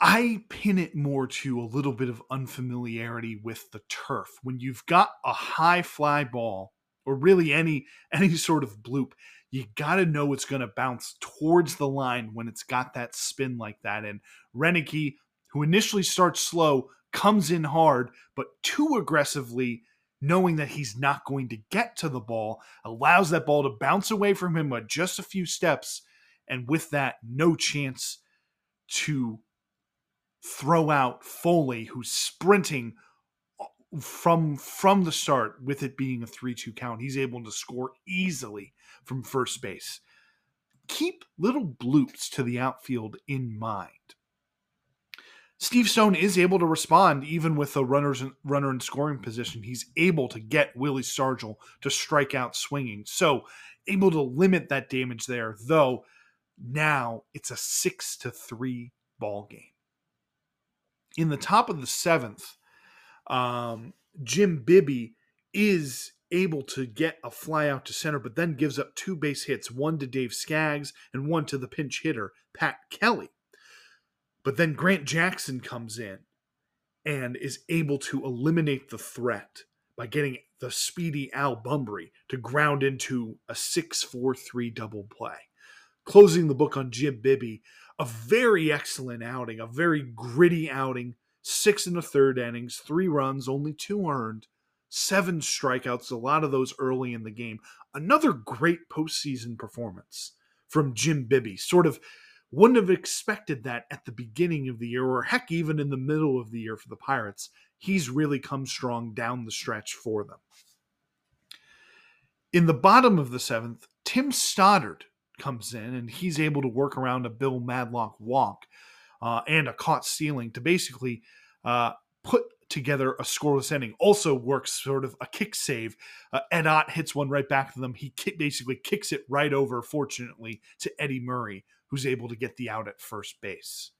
I pin it more to a little bit of unfamiliarity with the turf. When you've got a high fly ball, or really any any sort of bloop, you got to know it's going to bounce towards the line when it's got that spin like that. And Roenicke, who initially starts slow, comes in hard, but too aggressively, knowing that he's not going to get to the ball, allows that ball to bounce away from him by just a few steps. And with that, no chance to throw out Foley, who's sprinting uh, from from the start with it being a 3-2 count. He's able to score easily from first base. Keep little bloops to the outfield in mind. Steve Stone is able to respond even with a runner's runner in scoring position. He's able to get Willie Stargell to strike out swinging. So able to limit that damage there, though now it's a six to three ball game. In the top of the seventh, um, Jim Bibby is able to get a fly out to center, but then gives up two base hits, one to Dave Skaggs and one to the pinch hitter, Pat Kelly. But then Grant Jackson comes in and is able to eliminate the threat by getting the speedy Al Bumbry to ground into a 6 4 3 double play. Closing the book on Jim Bibby, a very excellent outing, a very gritty outing. Six in the third innings, three runs, only two earned, seven strikeouts, a lot of those early in the game. Another great postseason performance from Jim Bibby. Sort of wouldn't have expected that at the beginning of the year, or heck, even in the middle of the year for the Pirates. He's really come strong down the stretch for them. In the bottom of the seventh, Tim Stoddard comes in and he's able to work around a Bill Madlock walk uh, and a caught stealing to basically uh, put together a scoreless inning. Also works sort of a kick save. Uh, Ed Ott hits one right back to them. He basically kicks it right over, fortunately, to Eddie Murray, who's able to get the out at first base.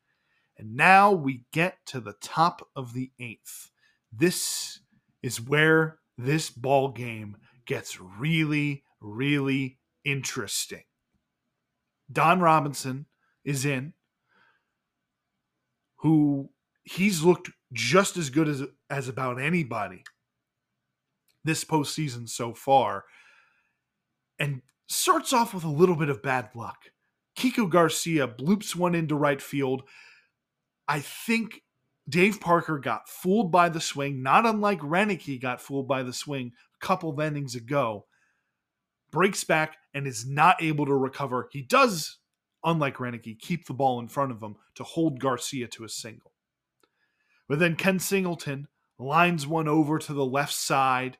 And now we get to the top of the eighth. This is where this ball game gets really, really interesting. Don Robinson is in, who he's looked just as good as as about anybody this postseason so far, and starts off with a little bit of bad luck. Kiko Garcia bloops one into right field. I think Dave Parker got fooled by the swing, not unlike Roenicke got fooled by the swing a couple of innings ago. Breaks back and is not able to recover. He does, unlike Roenicke, keep the ball in front of him to hold Garcia to a single. But then Ken Singleton lines one over to the left side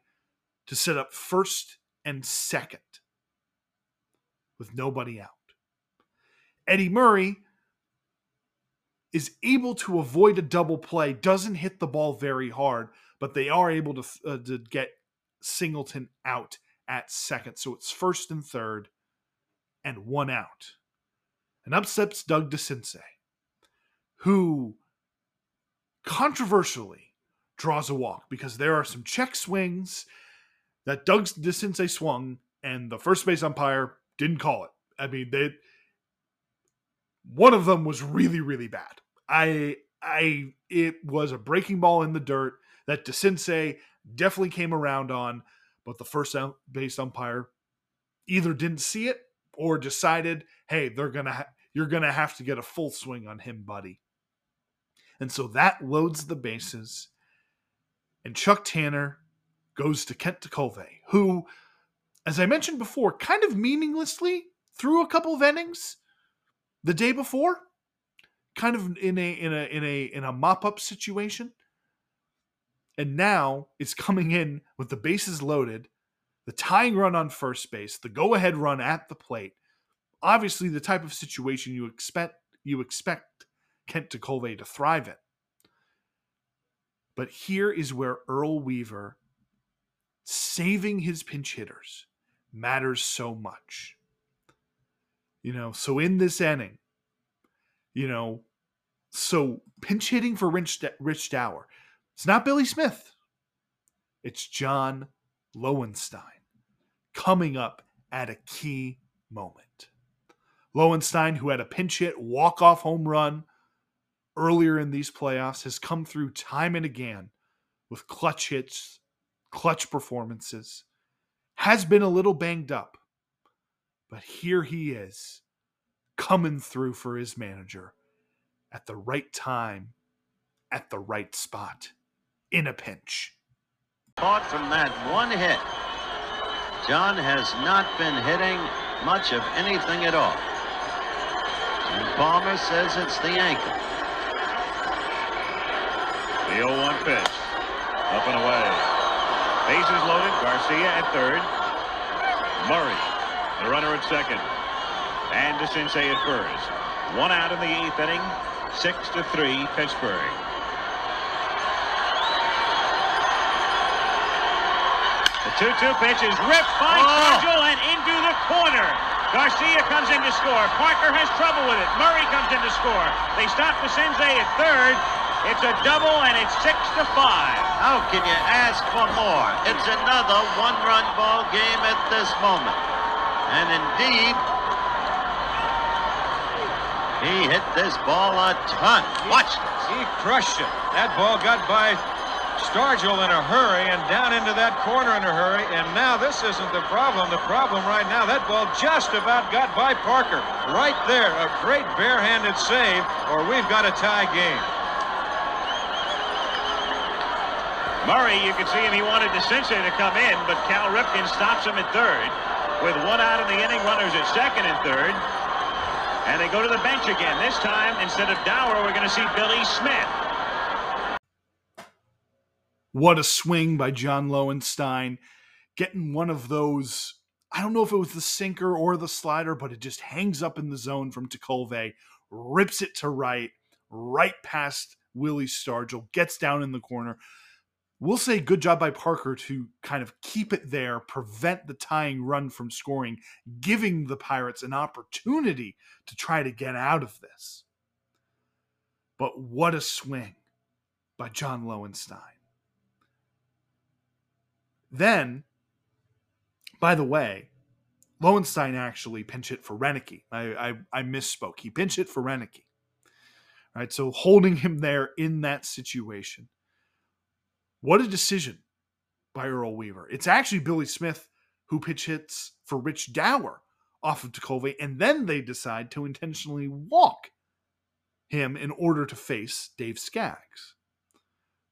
to set up first and second with nobody out. Eddie Murray is able to avoid a double play, doesn't hit the ball very hard, but they are able to, uh, to get Singleton out at second. So it's first and third and one out. And up steps Doug DeCinces, who controversially draws a walk because there are some check swings that Doug DeCinces swung and the first base umpire didn't call it. I mean, they one of them was really, really bad. I I it was a breaking ball in the dirt that DeCinces definitely came around on, but the first um, base umpire either didn't see it or decided, hey, they're gonna ha- you're gonna have to get a full swing on him, buddy. And so that loads the bases, and Chuck Tanner goes to Kent Tekulve, who, as I mentioned before, kind of meaninglessly threw a couple of innings the day before, kind of in a in a in a in a mop up situation. And now it's coming in with the bases loaded, the tying run on first base, the go ahead run at the plate. Obviously, the type of situation you expect you expect Kent Tekulve to thrive in. But here is where Earl Weaver saving his pinch hitters matters so much. You know, so in this inning, you know, so pinch hitting for Rich, Rich Dauer. It's not Billy Smith. It's John Lowenstein coming up at a key moment. Lowenstein, who had a pinch hit walk off home run earlier in these playoffs, has come through time and again with clutch hits, clutch performances, has been a little banged up, but here he is coming through for his manager at the right time, at the right spot in a pinch. Caught from that one hit. John has not been hitting much of anything at all. And Palmer says it's the ankle. The 0-1 pitch. Up and away. Bases loaded. Garcia at third. Murray, the runner at second. And DeCinces at first. One out in the eighth inning. Six to three, Pittsburgh. The 2-2 pitch is ripped by Oh. Virgil and into the corner. Garcia comes in to score. Parker has trouble with it. Murray comes in to score. They stop DeCinces at third. It's a double and it's six to five. How can you ask for more? It's another one-run ball game at this moment. And indeed, he hit this ball a ton. Watch this. He crushed it. That ball got by Stargell in a hurry and down into that corner in a hurry. And now this isn't the problem. The problem right now, that ball just about got by Parker. Right there. A great barehanded save, or we've got a tie game. Murray, you can see him. He wanted DeCinces to come in, but Cal Ripken stops him at third. With one out in the inning, runners at second and third. And they go to the bench again. This time, instead of Dauer, we're going to see Billy Smith. What a swing by John Lowenstein. Getting one of those, I don't know if it was the sinker or the slider, but it just hangs up in the zone from Tekulve, rips it to right, right past Willie Stargell, gets down in the corner. We'll say good job by Parker to kind of keep it there, prevent the tying run from scoring, giving the Pirates an opportunity to try to get out of this. But what a swing by John Lowenstein. Then, by the way, Lowenstein actually pinch hit for Roenicke. I, I, I misspoke. He pinch hit for Roenicke. Right, so holding him there in that situation. What a decision by Earl Weaver. It's actually Billy Smith who pitch hits for Rich Dauer off of Tekulve, and then they decide to intentionally walk him in order to face Dave Skaggs.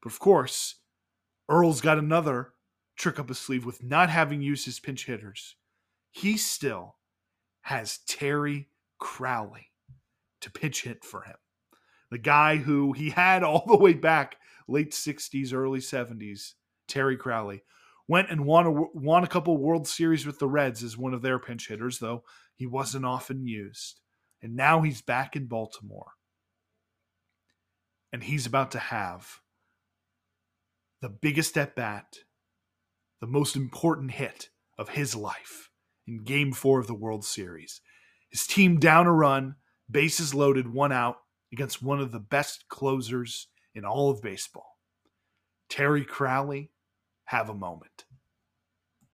But of course, Earl's got another trick up his sleeve with not having used his pinch hitters. He still has Terry Crowley to pitch hit for him. The guy who he had all the way back late 60s, early 70s, Terry Crowley, went and won a, won a couple World Series with the Reds as one of their pinch hitters, though he wasn't often used. And now he's back in Baltimore. And he's about to have the biggest at bat, the most important hit of his life in game four of the World Series. His team down a run, bases loaded, one out against one of the best closers in all of baseball. Terry Crowley, have a moment.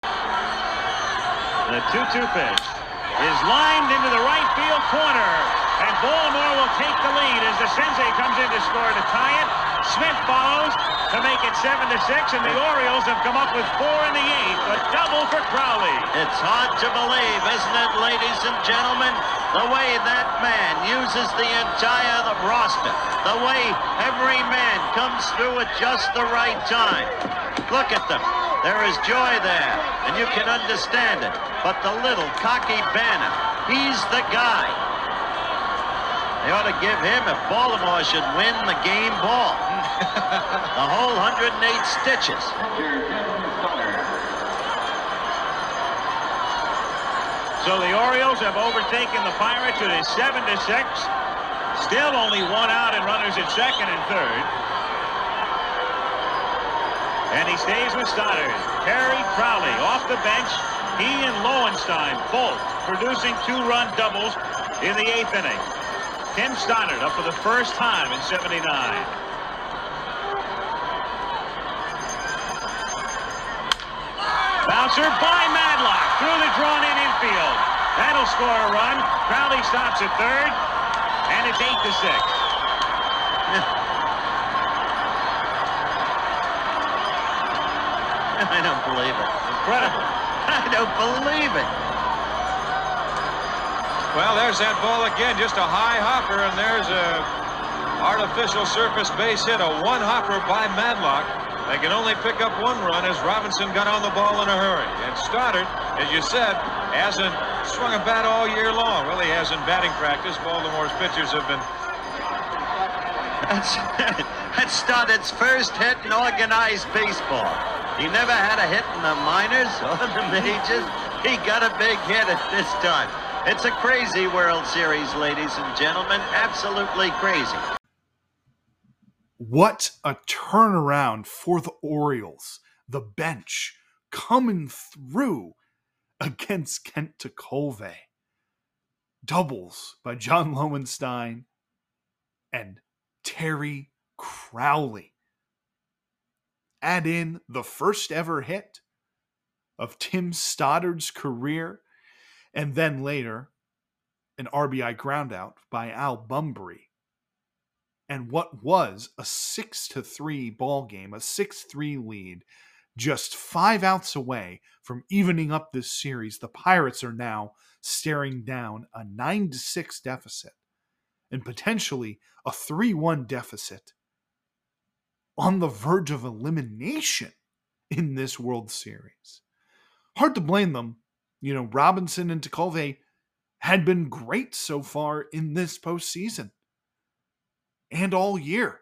The 2-2 pitch is lined into the right field corner. And Baltimore will take the lead as DeCinces comes in to score to tie it. Smith follows to make it 7 to 6, and the Orioles have come up with four in the eighth. A double for Crowley. It's hard to believe, isn't it, ladies and gentlemen? The way that man uses the entire roster. The way every man comes through at just the right time. Look at them. There is joy there, and you can understand it. But the little cocky banner, he's the guy. They ought to give him, if Baltimore should win the game ball, the whole 108 stitches. So the Orioles have overtaken the Pirates. It is 7 to 6. Still only one out and runners at second and third. And he stays with Stoddard. Terry Crowley off the bench. He and Lowenstein both producing two-run doubles in the eighth inning. Tim Stoddard up for the first time in 79. Bouncer by Madlock through the drawn-in infield. That'll score a run. Crowley stops at third, and it's eight to six. I don't believe it. Incredible. I don't believe it. Well, there's that ball again, just a high hopper, and there's a artificial surface base hit, a one hopper by Madlock. They can only pick up one run as Robinson got on the ball in a hurry. And Stoddard, as you said, hasn't swung a bat all year long. Well, he has in batting practice. Baltimore's pitchers have been That's, that's Stoddard's first hit in organized baseball. He never had a hit in the minors or the majors. He got a big hit at this time. It's a crazy World Series, ladies and gentlemen. Absolutely crazy. What a turnaround for the Orioles. The bench coming through against Kent Tekulve. Doubles by John Lowenstein and Terry Crowley. Add in the first ever hit of Tim Stoddard's career, and then later an RBI groundout by Al Bumbry and what was a 6 to 3 ball game, a 6-3 lead, just 5 outs away from evening up this series, the Pirates are now staring down a 9 to 6 deficit and potentially a 3-1 deficit on the verge of elimination in this World Series. Hard to blame them. You know, Robinson and Tekulve had been great so far in this postseason and all year.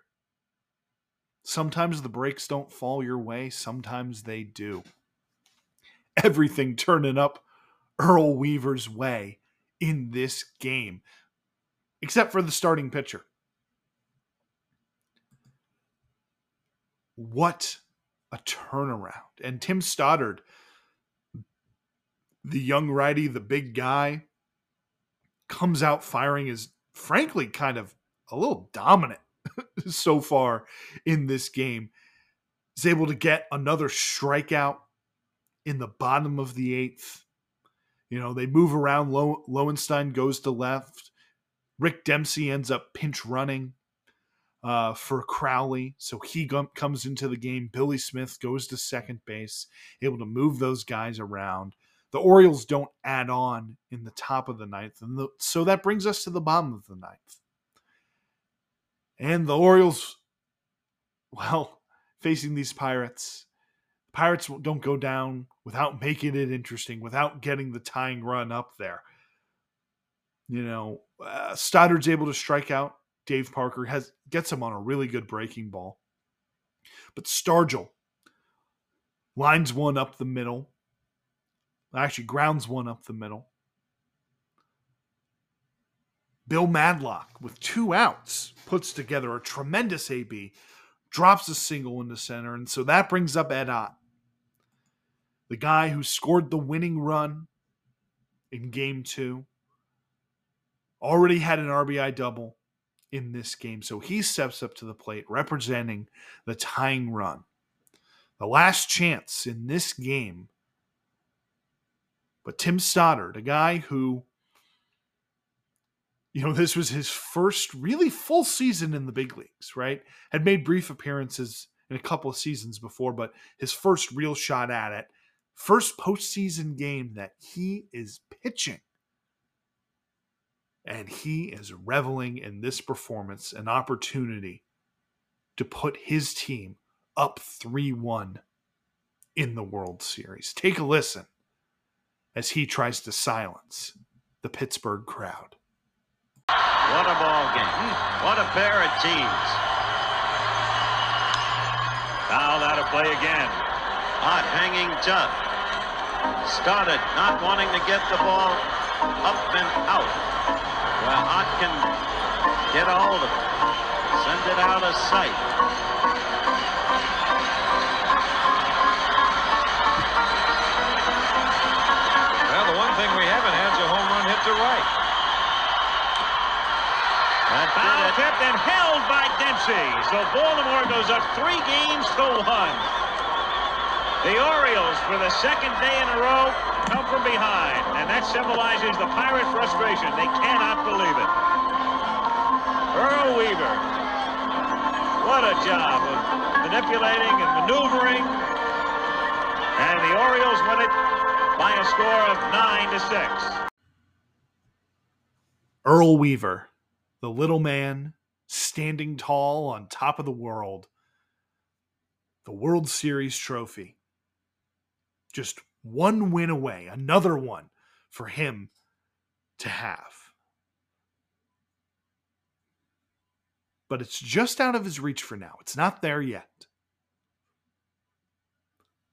Sometimes the breaks don't fall your way, sometimes they do. Everything turning up Earl Weaver's way in this game, except for the starting pitcher. What a turnaround. And Tim Stoddard, the young righty, the big guy, comes out firing is frankly kind of a little dominant so far in this game. Is able to get another strikeout in the bottom of the eighth. You know, they move around. Low, Lowenstein goes to left. Rick Dempsey ends up pinch running uh, for Crowley. So he comes into the game. Billy Smith goes to second base, able to move those guys around. The Orioles don't add on in the top of the ninth. And the, so that brings us to the bottom of the ninth. And the Orioles, well, facing these Pirates, Pirates don't go down without making it interesting, without getting the tying run up there. You know, uh, Stoddard's able to strike out. Dave Parker has gets him on a really good breaking ball. But Stargell lines one up the middle. Actually, grounds one up the middle. Bill Madlock, with two outs, puts together a tremendous AB, drops a single into center, and so that brings up Ed Ott, the guy who scored the winning run in game two. Already had an RBI double in this game, so he steps up to the plate representing the tying run. The last chance in this game. But Tim Stoddard, a guy who you know, this was his first really full season in the big leagues, right? Had made brief appearances in a couple of seasons before, but his first real shot at it, first postseason game that he is pitching. And he is reveling in this performance, an opportunity to put his team up 3 1 in the World Series. Take a listen as he tries to silence the Pittsburgh crowd. What a ball game. What a pair of teams. Fouled out of play again. Ott hanging tough. Started not wanting to get the ball up and out. Well, Ott can get a hold of it. Send it out of sight. Did tipped and held by Dempsey. So Baltimore goes up three games to one. The Orioles, for the second day in a row, come from behind. And that symbolizes the Pirate frustration. They cannot believe it. Earl Weaver. What a job of manipulating and maneuvering. And the Orioles win it by a score of 9 to 6. Earl Weaver, the little man standing tall on top of the world, the World Series trophy. Just one win away, another one for him to have. But it's just out of his reach for now. It's not there yet.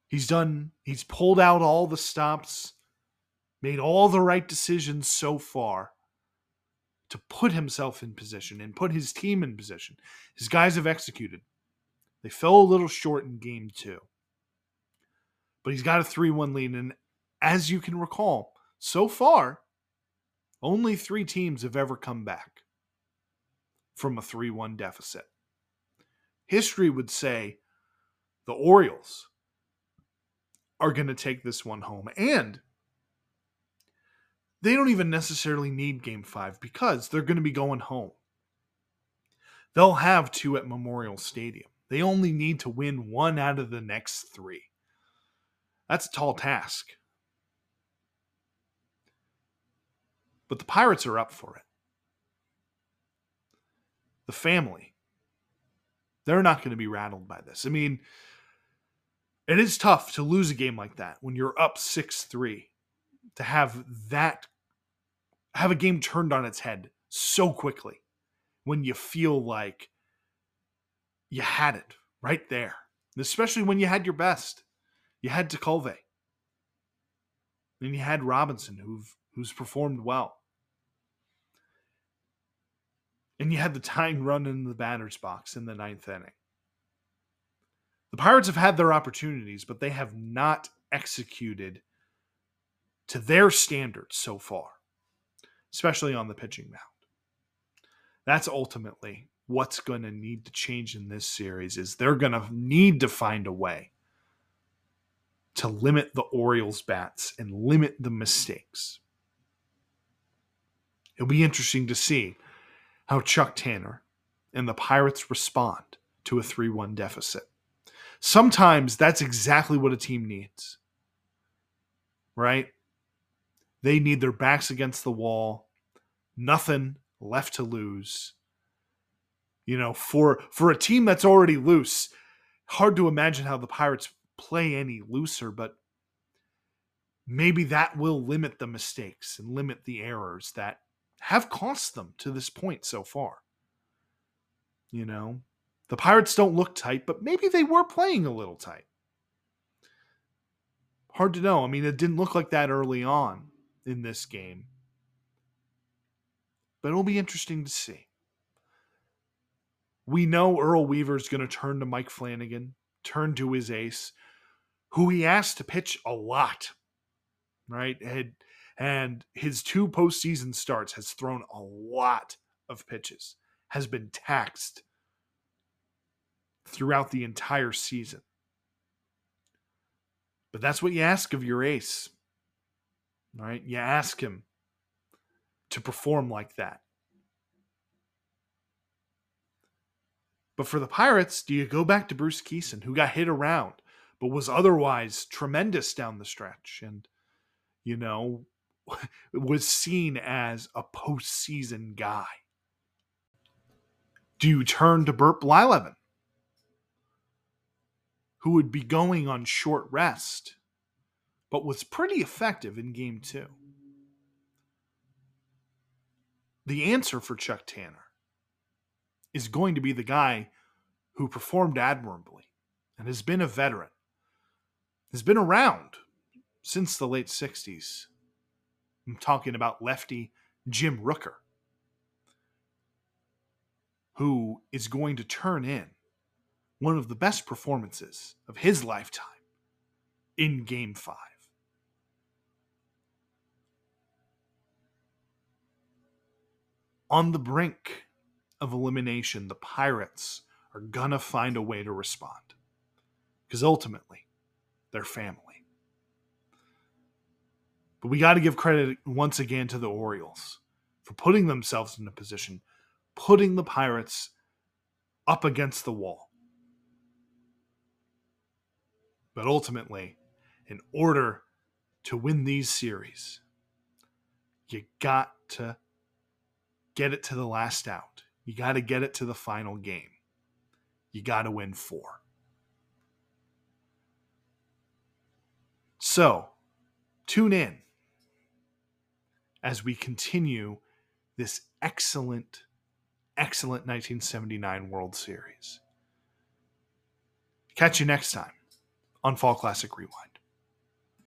He's done, he's pulled out all the stops, made all the right decisions so far to put himself in position and put his team in position. His guys have executed. They fell a little short in game two. But he's got a 3 1 lead. And as you can recall, so far, only three teams have ever come back from a 3 1 deficit. History would say the Orioles are going to take this one home. And they don't even necessarily need game five because they're going to be going home. They'll have two at Memorial Stadium. They only need to win one out of the next three. That's a tall task. But the Pirates are up for it. The family, they're not going to be rattled by this. I mean, it is tough to lose a game like that when you're up 6 3 to have that have a game turned on its head so quickly when you feel like you had it right there especially when you had your best. You had Tekulve. and you had Robinson who've who's performed well. And you had the tying run in the batter's box in the ninth inning. The Pirates have had their opportunities, but they have not executed to their standards so far, especially on the pitching mound. That's ultimately what's going to need to change in this series is they're going to need to find a way to limit the Orioles bats and limit the mistakes. It'll be interesting to see how Chuck Tanner and the Pirates respond to a 3-1 deficit sometimes that's exactly what a team needs. Right? They need their backs against the wall, nothing left to lose. You know, for for a team that's already loose, hard to imagine how the Pirates play any looser, but maybe that will limit the mistakes and limit the errors that have cost them to this point so far. You know, the Pirates don't look tight, but maybe they were playing a little tight. Hard to know. I mean, it didn't look like that early on in this game. But it'll be interesting to see. We know Earl Weaver's going to turn to Mike Flanagan, turn to his ace, who he asked to pitch a lot, right? And, and his two postseason starts has thrown a lot of pitches, has been taxed throughout the entire season. But that's what you ask of your ace, right? You ask him to perform like that. But for the Pirates, do you go back to Bruce Kison, who got hit around, but was otherwise tremendous down the stretch and, you know, was seen as a postseason guy? Do you turn to Bert Blyleven, who would be going on short rest, but was pretty effective in game two. The answer for Chuck Tanner is going to be the guy who performed admirably and has been a veteran, has been around since the late 60s. I'm talking about lefty Jim Rooker, who is going to turn in one of the best performances of his lifetime in Game 5. On the brink of elimination, the Pirates are going to find a way to respond. Because ultimately, they're family. But we got to give credit once again to the Orioles for putting themselves in a position, putting the Pirates up against the wall. But ultimately, in order to win these series, you got to get it to the last out. You got to get it to the final game. You got to win four. So, tune in as we continue this excellent, excellent 1979 World Series. Catch you next time on Fall Classic Rewind.